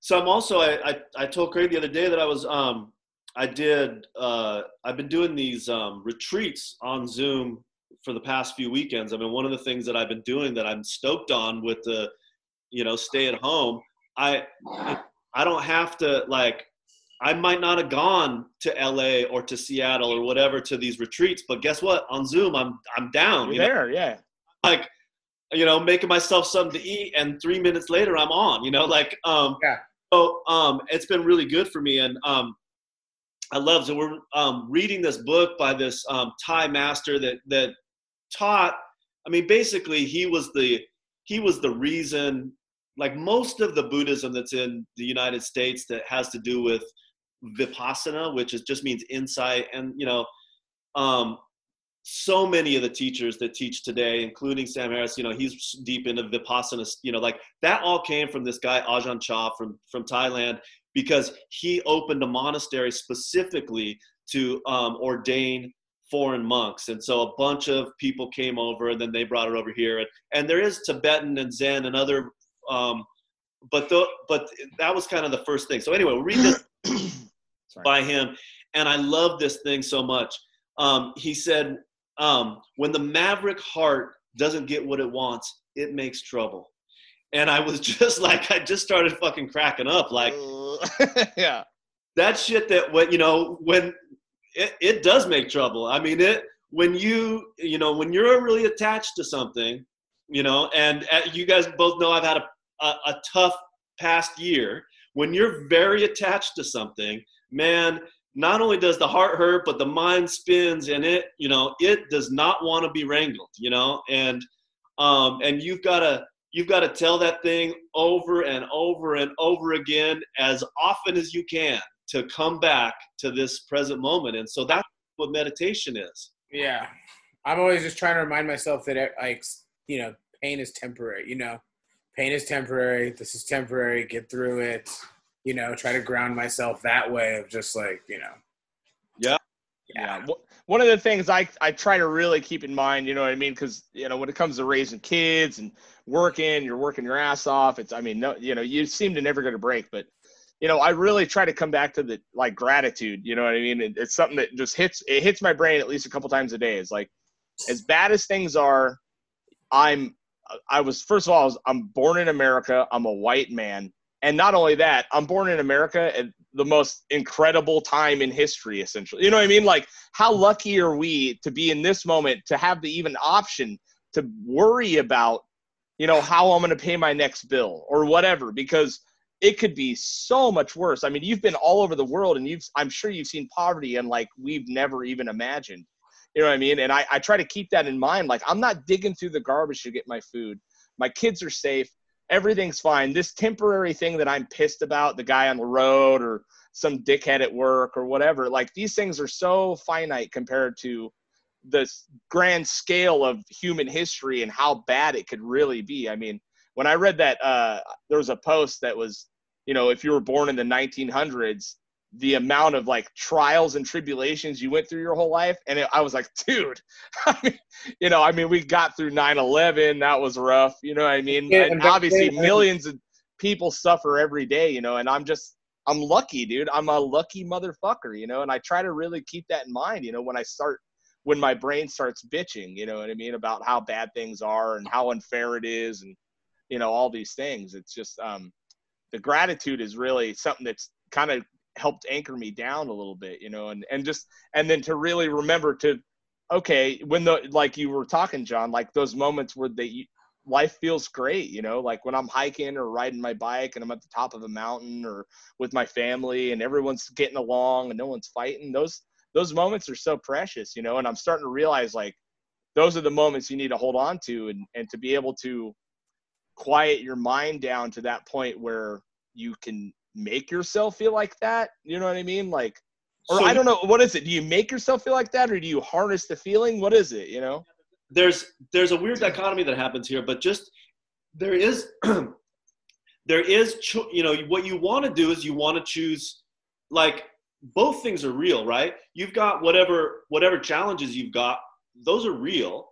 so I'm also I, I, I told Craig the other day that I was um I did. Uh, I've been doing these um, retreats on Zoom for the past few weekends. I mean, one of the things that I've been doing that I'm stoked on with the, you know, stay at home. I I don't have to like. I might not have gone to LA or to Seattle or whatever to these retreats, but guess what? On Zoom, I'm I'm down. You're you know? there, yeah. Like, you know, making myself something to eat, and three minutes later, I'm on. You know, like, um, Yeah. So, um, it's been really good for me, and um, I love. So we're um, reading this book by this um, Thai master that that taught. I mean, basically, he was the he was the reason. Like most of the Buddhism that's in the United States that has to do with vipassana, which is just means insight, and you know, um, so many of the teachers that teach today, including Sam Harris, you know, he's deep into vipassana. You know, like that all came from this guy Ajahn Chah from from Thailand because he opened a monastery specifically to um, ordain foreign monks and so a bunch of people came over and then they brought it over here and, and there is tibetan and zen and other um, but the, but that was kind of the first thing so anyway we'll read this Sorry. by him. And i love this thing so much. Um, he said um, when the maverick heart doesn't get what it wants it makes trouble. And i was just like i just started fucking cracking up. Like yeah. that shit that when you know when it, it does make trouble. I mean it when you you know when you're really attached to something you know and uh, you guys both know i've had a, a, a tough past year. When you're very attached to something man not only does the heart hurt but the mind spins and it you know it does not want to be wrangled you know and um and you've got to you've got to tell that thing over and over and over again as often as you can to come back to this present moment and so that's what meditation is Yeah. I'm always just trying to remind myself that it, like you know, pain is temporary, you know. Pain is temporary. This is temporary. Get through it. You know, try to ground myself that way of just like, you know. Yeah. yeah. Wh- One of the things I, I try to really keep in mind, you know what I mean? Because, you know, when it comes to raising kids and working, you're working your ass off. It's, I mean, no, you know, you seem to never get a break, but, you know, I really try to come back to the, like, gratitude, you know what I mean? It, it's something that just hits, it hits my brain at least a couple times a day. It's like, as bad as things are, I'm, I was, first of all, I was, I'm born in America. I'm a white man. And not only that, I'm born in America at the most incredible time in history, essentially. You know what I mean? Like, how lucky are we to be in this moment to have the even option to worry about, you know, how I'm going to pay my next bill or whatever? Because it could be so much worse. I mean, you've been all over the world, and you've I'm sure you've seen poverty and like we've never even imagined. You know what I mean? And I, I try to keep that in mind. Like, I'm not digging through the garbage to get my food. My kids are safe everything's fine. This temporary thing that I'm pissed about, the guy on the road or some dickhead at work or whatever, like these things are so finite compared to the grand scale of human history and how bad it could really be. I mean, when I read that, uh, there was a post that was, you know, if you were born in the 1900s, the amount of like trials and tribulations you went through your whole life. And it, I was like, dude, I mean, you know, I mean, we got through 9 11. That was rough. You know what I mean? Yeah, and obviously, millions of people suffer every day, you know, and I'm just, I'm lucky, dude. I'm a lucky motherfucker, you know, and I try to really keep that in mind, you know, when I start, when my brain starts bitching, you know what I mean, about how bad things are and how unfair it is and, you know, all these things. It's just, um, the gratitude is really something that's kind of helped anchor me down a little bit, you know, and, and just, and then to really remember to, okay, when the, like you were talking, John, like those moments where they, life feels great, you know, like when I'm hiking or riding my bike and I'm at the top of a mountain or with my family and everyone's getting along and no one's fighting. Those those moments are so precious, you know, and I'm starting to realize like those are the moments you need to hold on to and and to be able to quiet your mind down to that point where you can make yourself feel like that. You know what I mean? Like or So I don't know, what is it? Do you make yourself feel like that or do you harness the feeling? What is it, you know? there's there's a weird dichotomy that happens here but just there is there is cho- you know what you want to do is you want to choose like both things are real right you've got whatever whatever challenges you've got those are real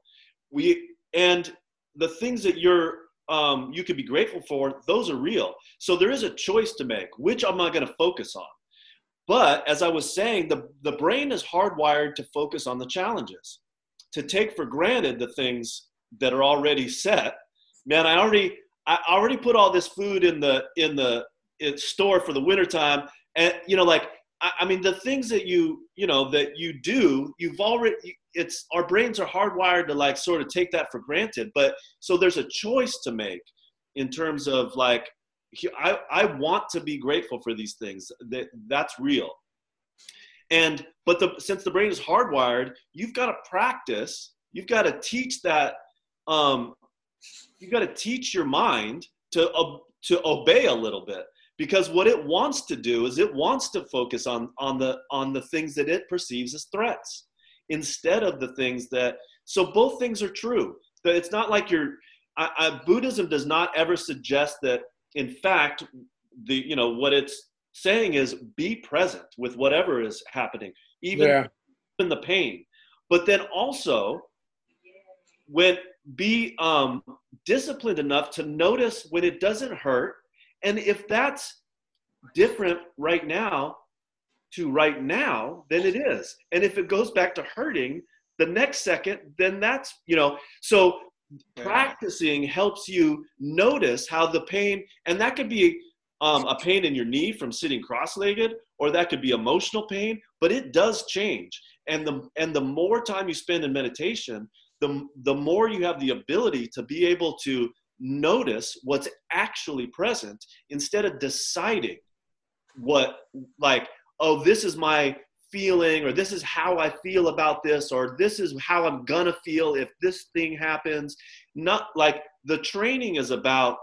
we and the things that you're um, you could be grateful for those are real so there is a choice to make which am i going to focus on but as I was saying, the, the brain is hardwired to focus on the challenges, to take for granted the things that are already set. Man, I already I already put all this food in the in the in store for the wintertime. And you know, like I, I mean the things that you you know that you do, you've already it's our brains are hardwired to like sort of take that for granted. But so there's a choice to make in terms of like I, I want to be grateful for these things. That that's real. And but the since the brain is hardwired, you've got to practice. You've got to teach that. Um, you've got to teach your mind to uh, to obey a little bit because what it wants to do is it wants to focus on on the on the things that it perceives as threats instead of the things that. So both things are true. That it's not like you're. I, I, Buddhism does not ever suggest that in fact, the you know what it's saying is be present with whatever is happening, even yeah. in the pain. But then also, when be um, disciplined enough to notice when it doesn't hurt, and if that's different right now to right now, then it is. And if it goes back to hurting the next second, then that's you know. So practicing helps you notice how the pain and that could be um, a pain in your knee from sitting cross-legged or that could be emotional pain but it does change and the and the more time you spend in meditation the the more you have the ability to be able to notice what's actually present instead of deciding what like oh this is my feeling or this is how I feel about this or this is how I'm gonna feel if this thing happens. Not like the training is about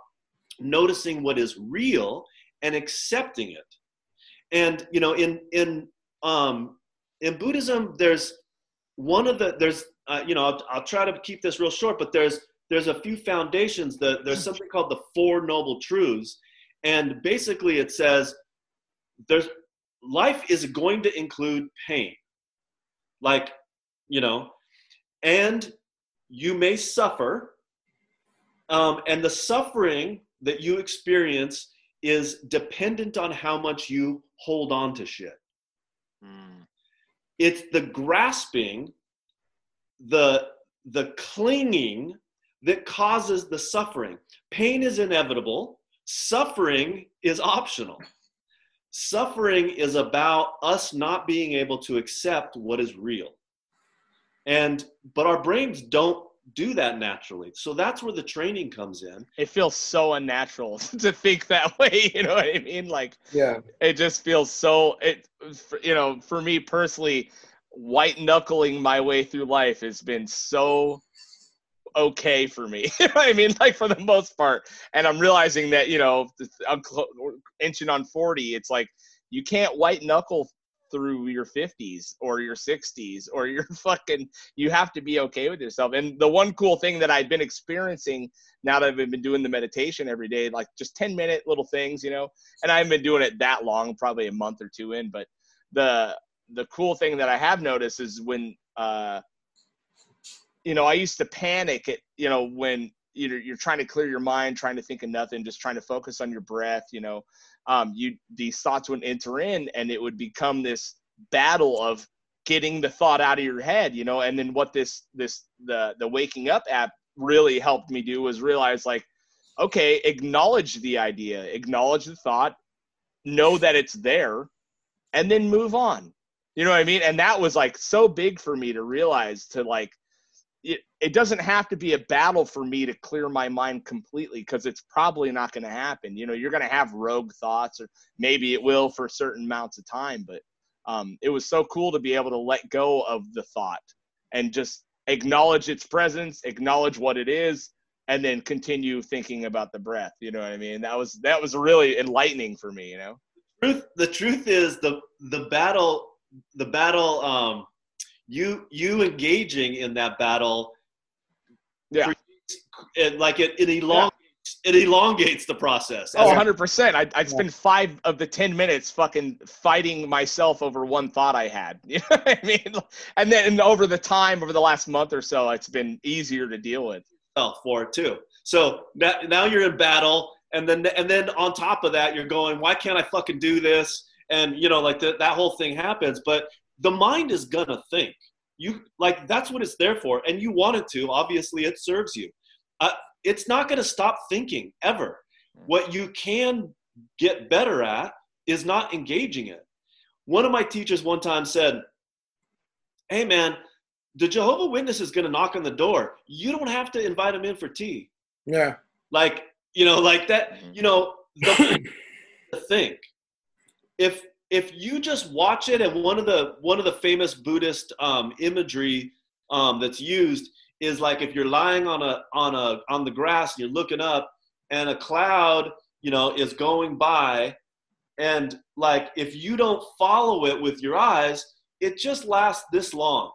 noticing what is real and accepting it. And you know, in in um, in Buddhism, there's one of the there's uh, you know I'll, I'll try to keep this real short, but there's there's a few foundations. That there's something called the Four Noble Truths, and basically it says there's life is going to include pain. Like, you know, and you may suffer. Um, and the suffering that you experience is dependent on how much you hold on to shit. Mm. It's the grasping, the the clinging that causes the suffering. Pain is inevitable, suffering is optional. Suffering is about us not being able to accept what is real. And but our brains don't do that naturally. So that's where the training comes in. It feels so unnatural to think that way, you know what I mean? Like yeah. It just feels so it you know, for me personally, white knuckling my way through life has been so okay for me. you know I mean? Like for the most part. And I'm realizing that, you know, I'm inching on 40. It's like you can't white knuckle through your 50s or your 60s or your fucking you have to be okay with yourself and the one cool thing that i've been experiencing now that i've been doing the meditation every day like just 10 minute little things you know and i haven't been doing it that long probably a month or two in but the the cool thing that i have noticed is when uh you know, I used to panic at, you know, when you're, you're trying to clear your mind, trying to think of nothing, just trying to focus on your breath, you know, um, you, these thoughts would enter in and it would become this battle of getting the thought out of your head, you know, and then what this, this, the, the waking up app really helped me do was realize like, okay, acknowledge the idea, acknowledge the thought, know that it's there, and then move on. You know what I mean? And that was like so big for me to realize to like it, it doesn't have to be a battle for me to clear my mind completely because it's probably not going to happen. You know, you're going to have rogue thoughts, or maybe it will for certain amounts of time. But um, it was so cool to be able to let go of the thought and just acknowledge its presence, acknowledge what it is, and then continue thinking about the breath. You know what I mean? That was that was really enlightening for me. You know, truth. The truth is the the battle. The battle. Um, you you engaging in that battle yeah. it, like it, it elongates yeah. it elongates the process. Oh 100% I I spend five of the 10 minutes fucking fighting myself over one thought i had. You know what i mean? And then and over the time over the last month or so it's been easier to deal with. Oh for it too. So now, now you're in battle and then and then on top of that you're going why can't i fucking do this? And you know like the, that whole thing happens. But the mind is gonna think. You like that's what it's there for and you want it to obviously it serves you. Uh, it's not gonna stop thinking ever. What you can get better at is not engaging it. One of my teachers one time said hey man the jehovah witness is gonna knock on the door. You don't have to invite him in for tea. Yeah. like you know like that you know the to think. If if you just watch it and one of the one of the famous buddhist um, imagery um, that's used is like if you're lying on a on a on the grass and you're looking up and a cloud you know is going by and like if you don't follow it with your eyes it just lasts this long.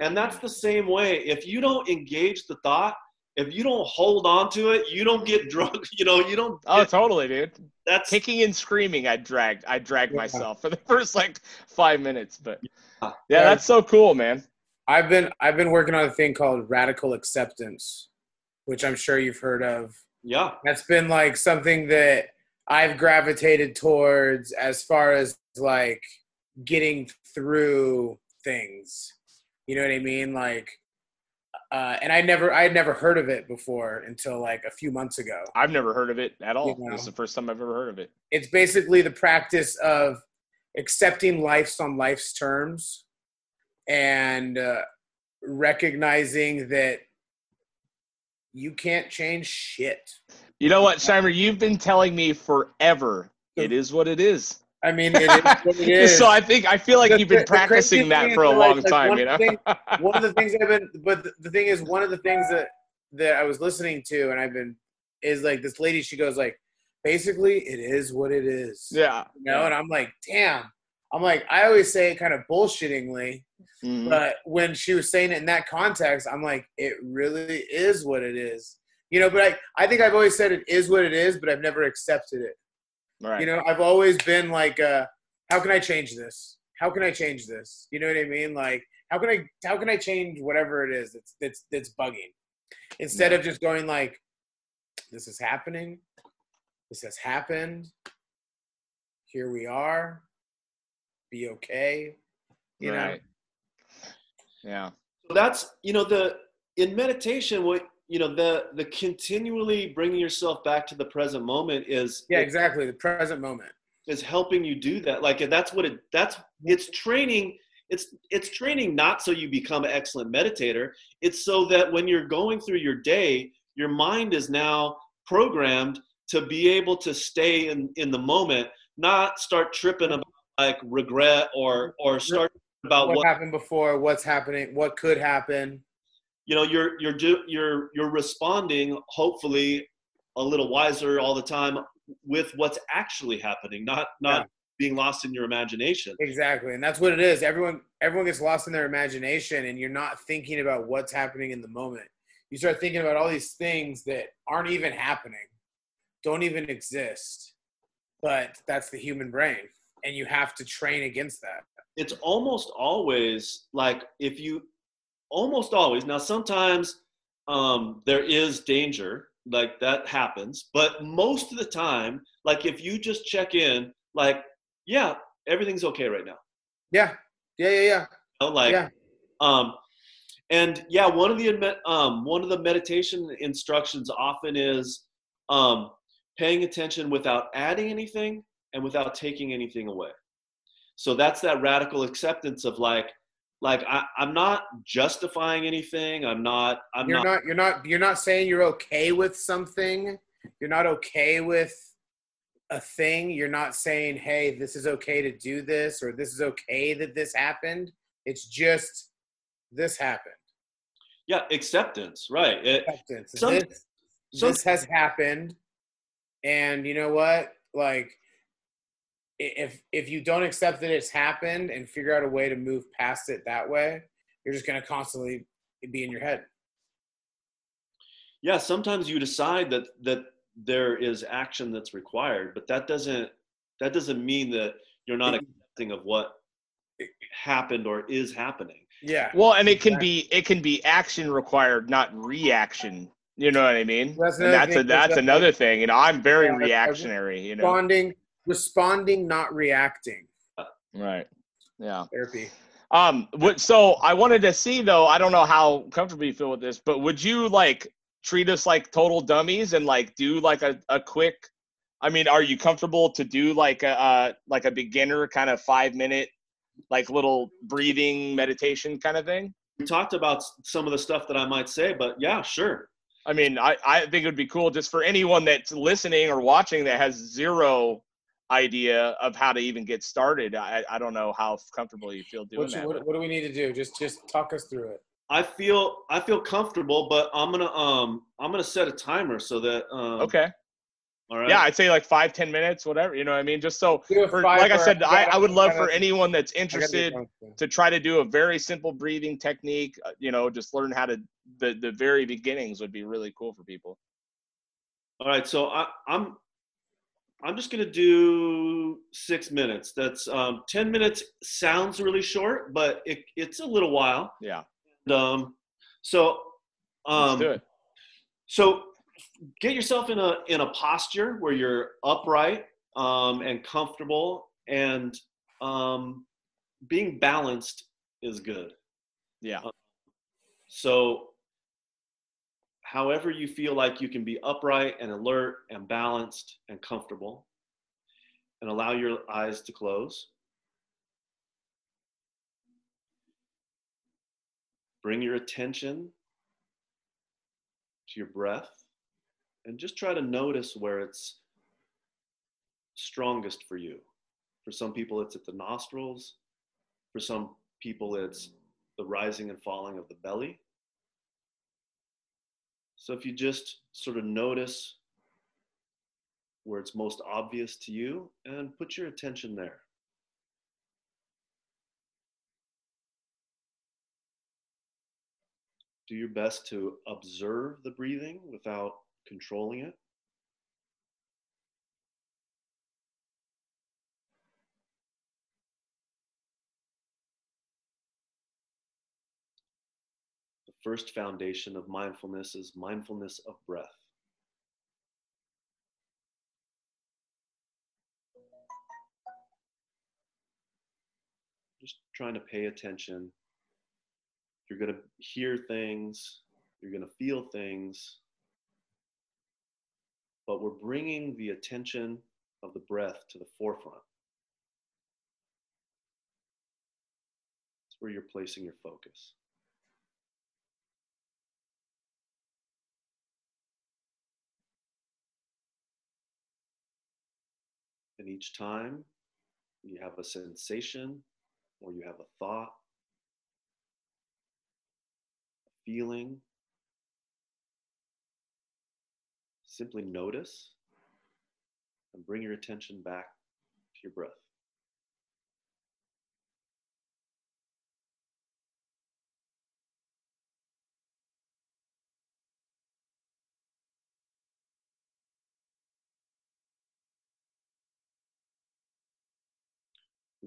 And that's the same way. If you don't engage the thought if you don't hold on to it you don't get drunk you know you don't Oh, totally, dude. that's Kicking and screaming, I dragged, I dragged Yeah. myself for the first like five minutes. But Yeah. yeah, Yeah. that's so cool, man. I've been I've been working on a thing called radical acceptance, which I'm sure you've heard of. yeah That's been like something that I've gravitated towards as far as like getting through things. You know what I mean? Like uh, and I never I had never heard of it before until like a few months ago. I've never heard of it at all. You know. This is the first time I've ever heard of it. It's basically the practice of accepting life's on life's terms and uh, recognizing that you can't change shit. You know what, Scheimer? You've been telling me forever. It is what it is. I mean, it is what it is. so I think I feel like The- you've been the- the crazy practicing that for a long like, time. one You know. thing- one of the things I've been, but the, thing is, one of the things that that I was listening to, and I've been, is like this lady. She goes like, basically, it is what it is. yeah. You know, and I'm like, damn. I'm like, I always say it kind of bullshittingly, Mhm. but when she was saying it in that context, I'm like, it really is what it is. You know, but I, I think I've always said it is what it is, but I've never accepted it. Right. You know, I've always been like, uh, how can I change this? How can I change this? You know what I mean? Like, how can I how can I change whatever it is that's that's that's bugging? Instead of just going like, this is happening, this has happened, here we are, be okay. You know. Yeah. So that's you know the in meditation what you know the the continually bringing yourself back to the present moment is yeah, exactly. The present moment. is helping you do that like that's what it that's it's training it's it's training not so you become an excellent meditator it's so that when you're going through your day your mind is now programmed to be able to stay in in the moment not start tripping about like regret or or start about What, what happened before? What's happening? What could happen? You know you're you're you're you're responding hopefully a little wiser all the time with what's actually happening not not Yeah. being lost in your imagination Exactly, and that's what it is. Everyone everyone gets lost in their imagination, and you're not thinking about what's happening in the moment. You start thinking about all these things that aren't even happening, don't even exist. But that's the human brain, and you have to train against that. it's almost always like if you almost always now sometimes um, there is danger like that happens but most of the time like if you just check in like yeah everything's okay right now Yeah, yeah, yeah, yeah. You know, like Yeah. um and yeah one of the um one of the meditation instructions often is um paying attention without adding anything and without taking anything away so that's that radical acceptance of like like I, i'm not justifying anything i'm not i'm You're not, not you're not you're not saying you're okay with something. You're not okay with a thing. You're not saying, "Hey, this is okay to do this," or "This is okay that this happened." It's just this happened. yeah acceptance right it, acceptance. Some- this, some- this has happened, and you know what? Like, if if you don't accept that it's happened and figure out a way to move past it that way, you're just gonna constantly be in your head. yeah sometimes you decide that that there is action that's required but that doesn't that doesn't mean that you're not accepting of what happened or is happening Yeah, Well, and it can be it can be action required, not reaction. You know what I mean? That's and another that's a thing, that's that's another thing. You know, I'm very Yeah, reactionary. You know. responding responding, not reacting. Right. Yeah. Therapy. Um. What? So I wanted to see though. I don't know how comfortable you feel with this, but would you like treat us like total dummies and like do like a, a quick? I mean, are you comfortable to do like a uh, like a beginner kind of five minute like little breathing meditation kind of thing? We talked about some of the stuff that I might say, but yeah, sure. I mean, I, I think it would be cool just for anyone that's listening or watching that has zero idea of how to even get started. I, I don't know how comfortable you feel doing What, that. what, what do we need to do? Just just talk us through it. I feel I feel comfortable, but I'm gonna um I'm gonna set a timer so that um, okay. All right. Yeah, I'd say like five, ten minutes, whatever. You know what I mean? Just so, for, like I said, I, I would love for anyone that's I gotta be interested to try to do a very simple breathing technique. uh, You know, just learn how to the the very beginnings would be really cool for people. All right. So I, I'm I'm just gonna do six minutes. That's um, ten minutes sounds really short, but it, it's a little while. Yeah, Um, so let's um, do it. So get yourself in a in a posture where you're upright um, and comfortable, and um, being balanced is good. Yeah, So, however you feel like you can be upright and alert and balanced and comfortable, and allow your eyes to close. Bring your attention to your breath and just try to notice where it's strongest for you. For some people, it's at the nostrils. For some people, it's the rising and falling of the belly. So if you just sort of notice where it's most obvious to you and put your attention there. Do your best to observe the breathing without controlling it. First foundation of mindfulness is mindfulness of breath. Just trying to pay attention. You're going to hear things, you're going to feel things, but we're bringing the attention of the breath to the forefront. It's where you're placing your focus. And each time you have a sensation or you have a thought, a feeling, simply notice and bring your attention back to your breath.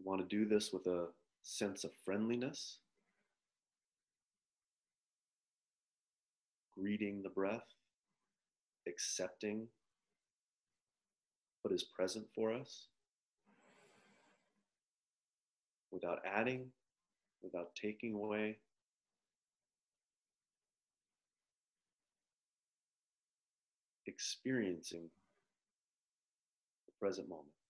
Want to do this with a sense of friendliness, greeting the breath, accepting what is present for us without adding, without taking away. Experiencing the present moment.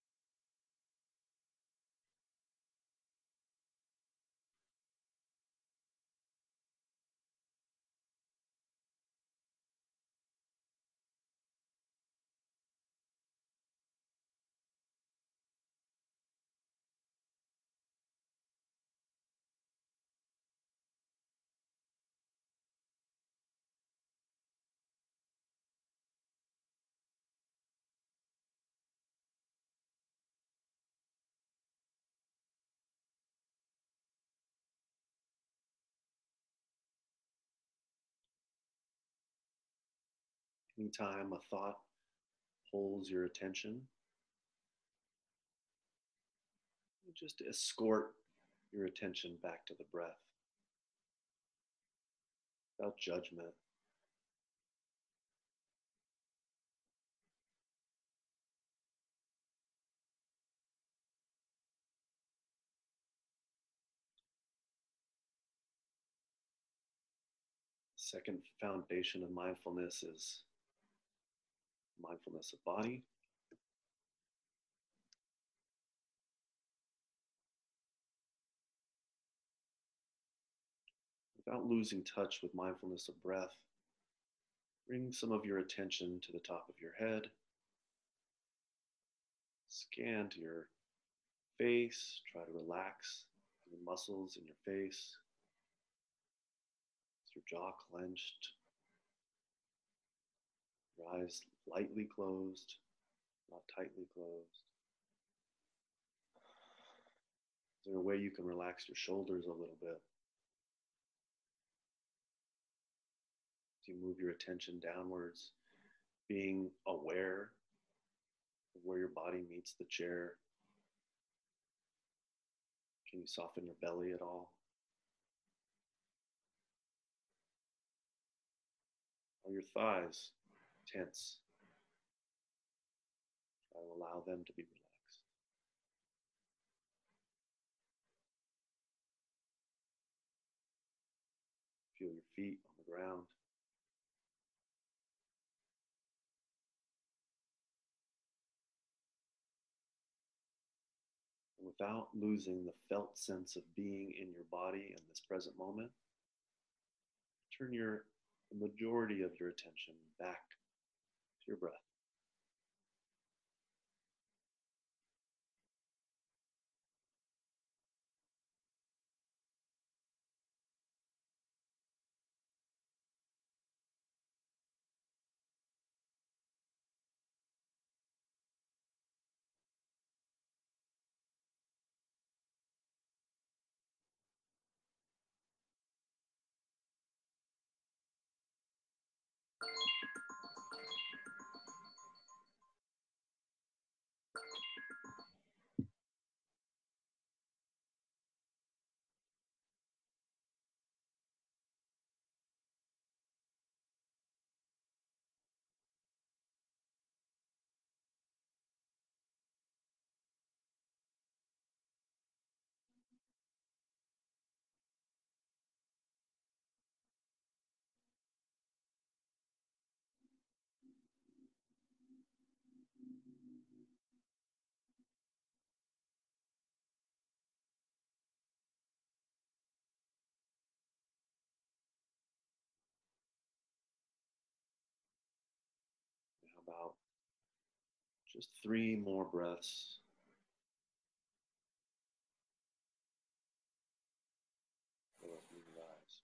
Anytime a thought holds your attention, just escort your attention back to the breath without judgment. second foundation of mindfulness is mindfulness of body. Without losing touch with mindfulness of breath, bring some of your attention to the top of your head. Scan to your face, try to relax the muscles in your face. Is your jaw clenched? Your eyes lightly closed, not tightly closed. Is there a way you can relax your shoulders a little bit? As you move your attention downwards, being aware of where your body meets the chair. Can you soften your belly at all? Are your thighs tense? Allow them to be relaxed. Feel your feet on the ground. Without losing the felt sense of being in your body in this present moment, turn your the majority of your attention back to your breath. Just three more breaths? before opening your eyes.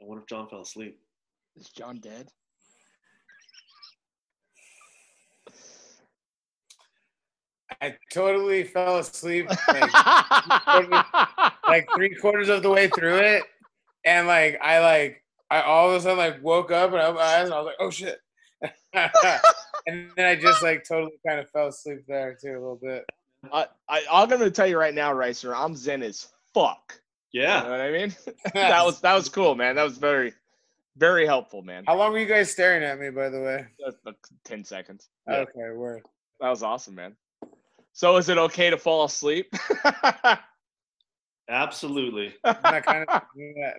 I wonder if Jon fell asleep. Is Jon dead? I totally fell asleep like, like three quarters of the way through it, and like I like I all of a sudden like woke up and I opened my eyes and I was like, oh shit. and then I just like totally kind of fell asleep there too a little bit. I, I, I'm gonna tell you right now, Ricer. I'm zen as fuck. You know Yeah. what I mean? that was that was cool, man. That was very, very helpful, man. How long were you guys staring at me, by the way? That's uh, like Ten seconds. Yeah, Okay, word. that was awesome, man. So, is it okay to fall asleep? Absolutely. That kind of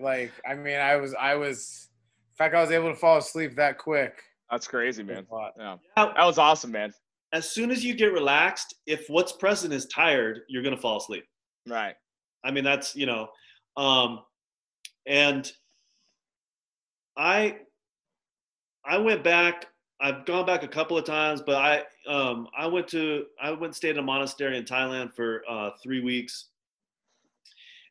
like I mean I was I was in fact I was able to fall asleep that quick. That's crazy, man. A lot. Yeah, Yeah, that was awesome, man. As soon as you get relaxed, if what's present is tired, you're gonna fall asleep. Right. I mean, that's you know, um, and I I went back. I've gone back a couple of times, but I um, I went to I went and stayed in a monastery in Thailand for uh, three weeks,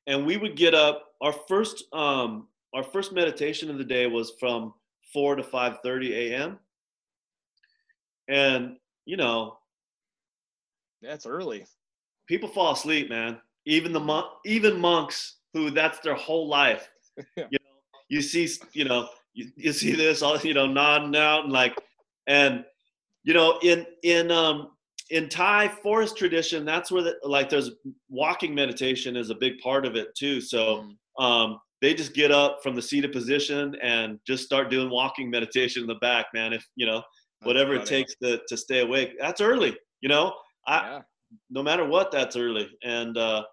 and we would get up. Our first um, our first meditation of the day was from four to five thirty a.m. And you know, That's early. people fall asleep, man. even the monk, even monks who that's their whole life. Yeah. You know, you see, you know, you, you see this all, you know, nodding out and like, and you know, in in um in Thai forest tradition, that's where the, like there's walking meditation is a big part of it too. So um, they just get up from the seated position and just start doing walking meditation in the back, man. If you know whatever it takes to to stay awake, that's early. You know, I Yeah. no matter what, that's early. And uh,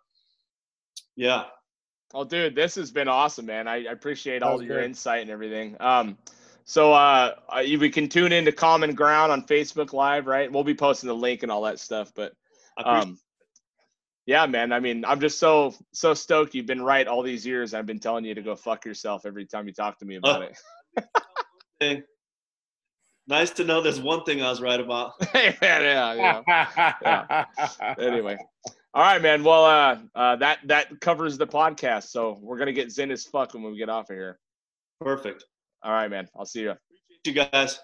yeah, Oh, dude, this has been awesome, man. I, I appreciate all your great. insight and everything. Um, so uh, uh, we can tune into Common Ground on Facebook Live, right? We'll be posting the link and all that stuff. But um, yeah, man. I mean, I'm just so so stoked. You've been right all these years. I've been telling you to go fuck yourself every time you talk to me about it. it. Nice to know there's one thing I was right about. yeah, yeah, yeah. Anyway, all right, man. Well, uh, uh, that that covers the podcast. So we're gonna get zen as fuck when we get off of here. Perfect. All right, man. I'll see you. You guys.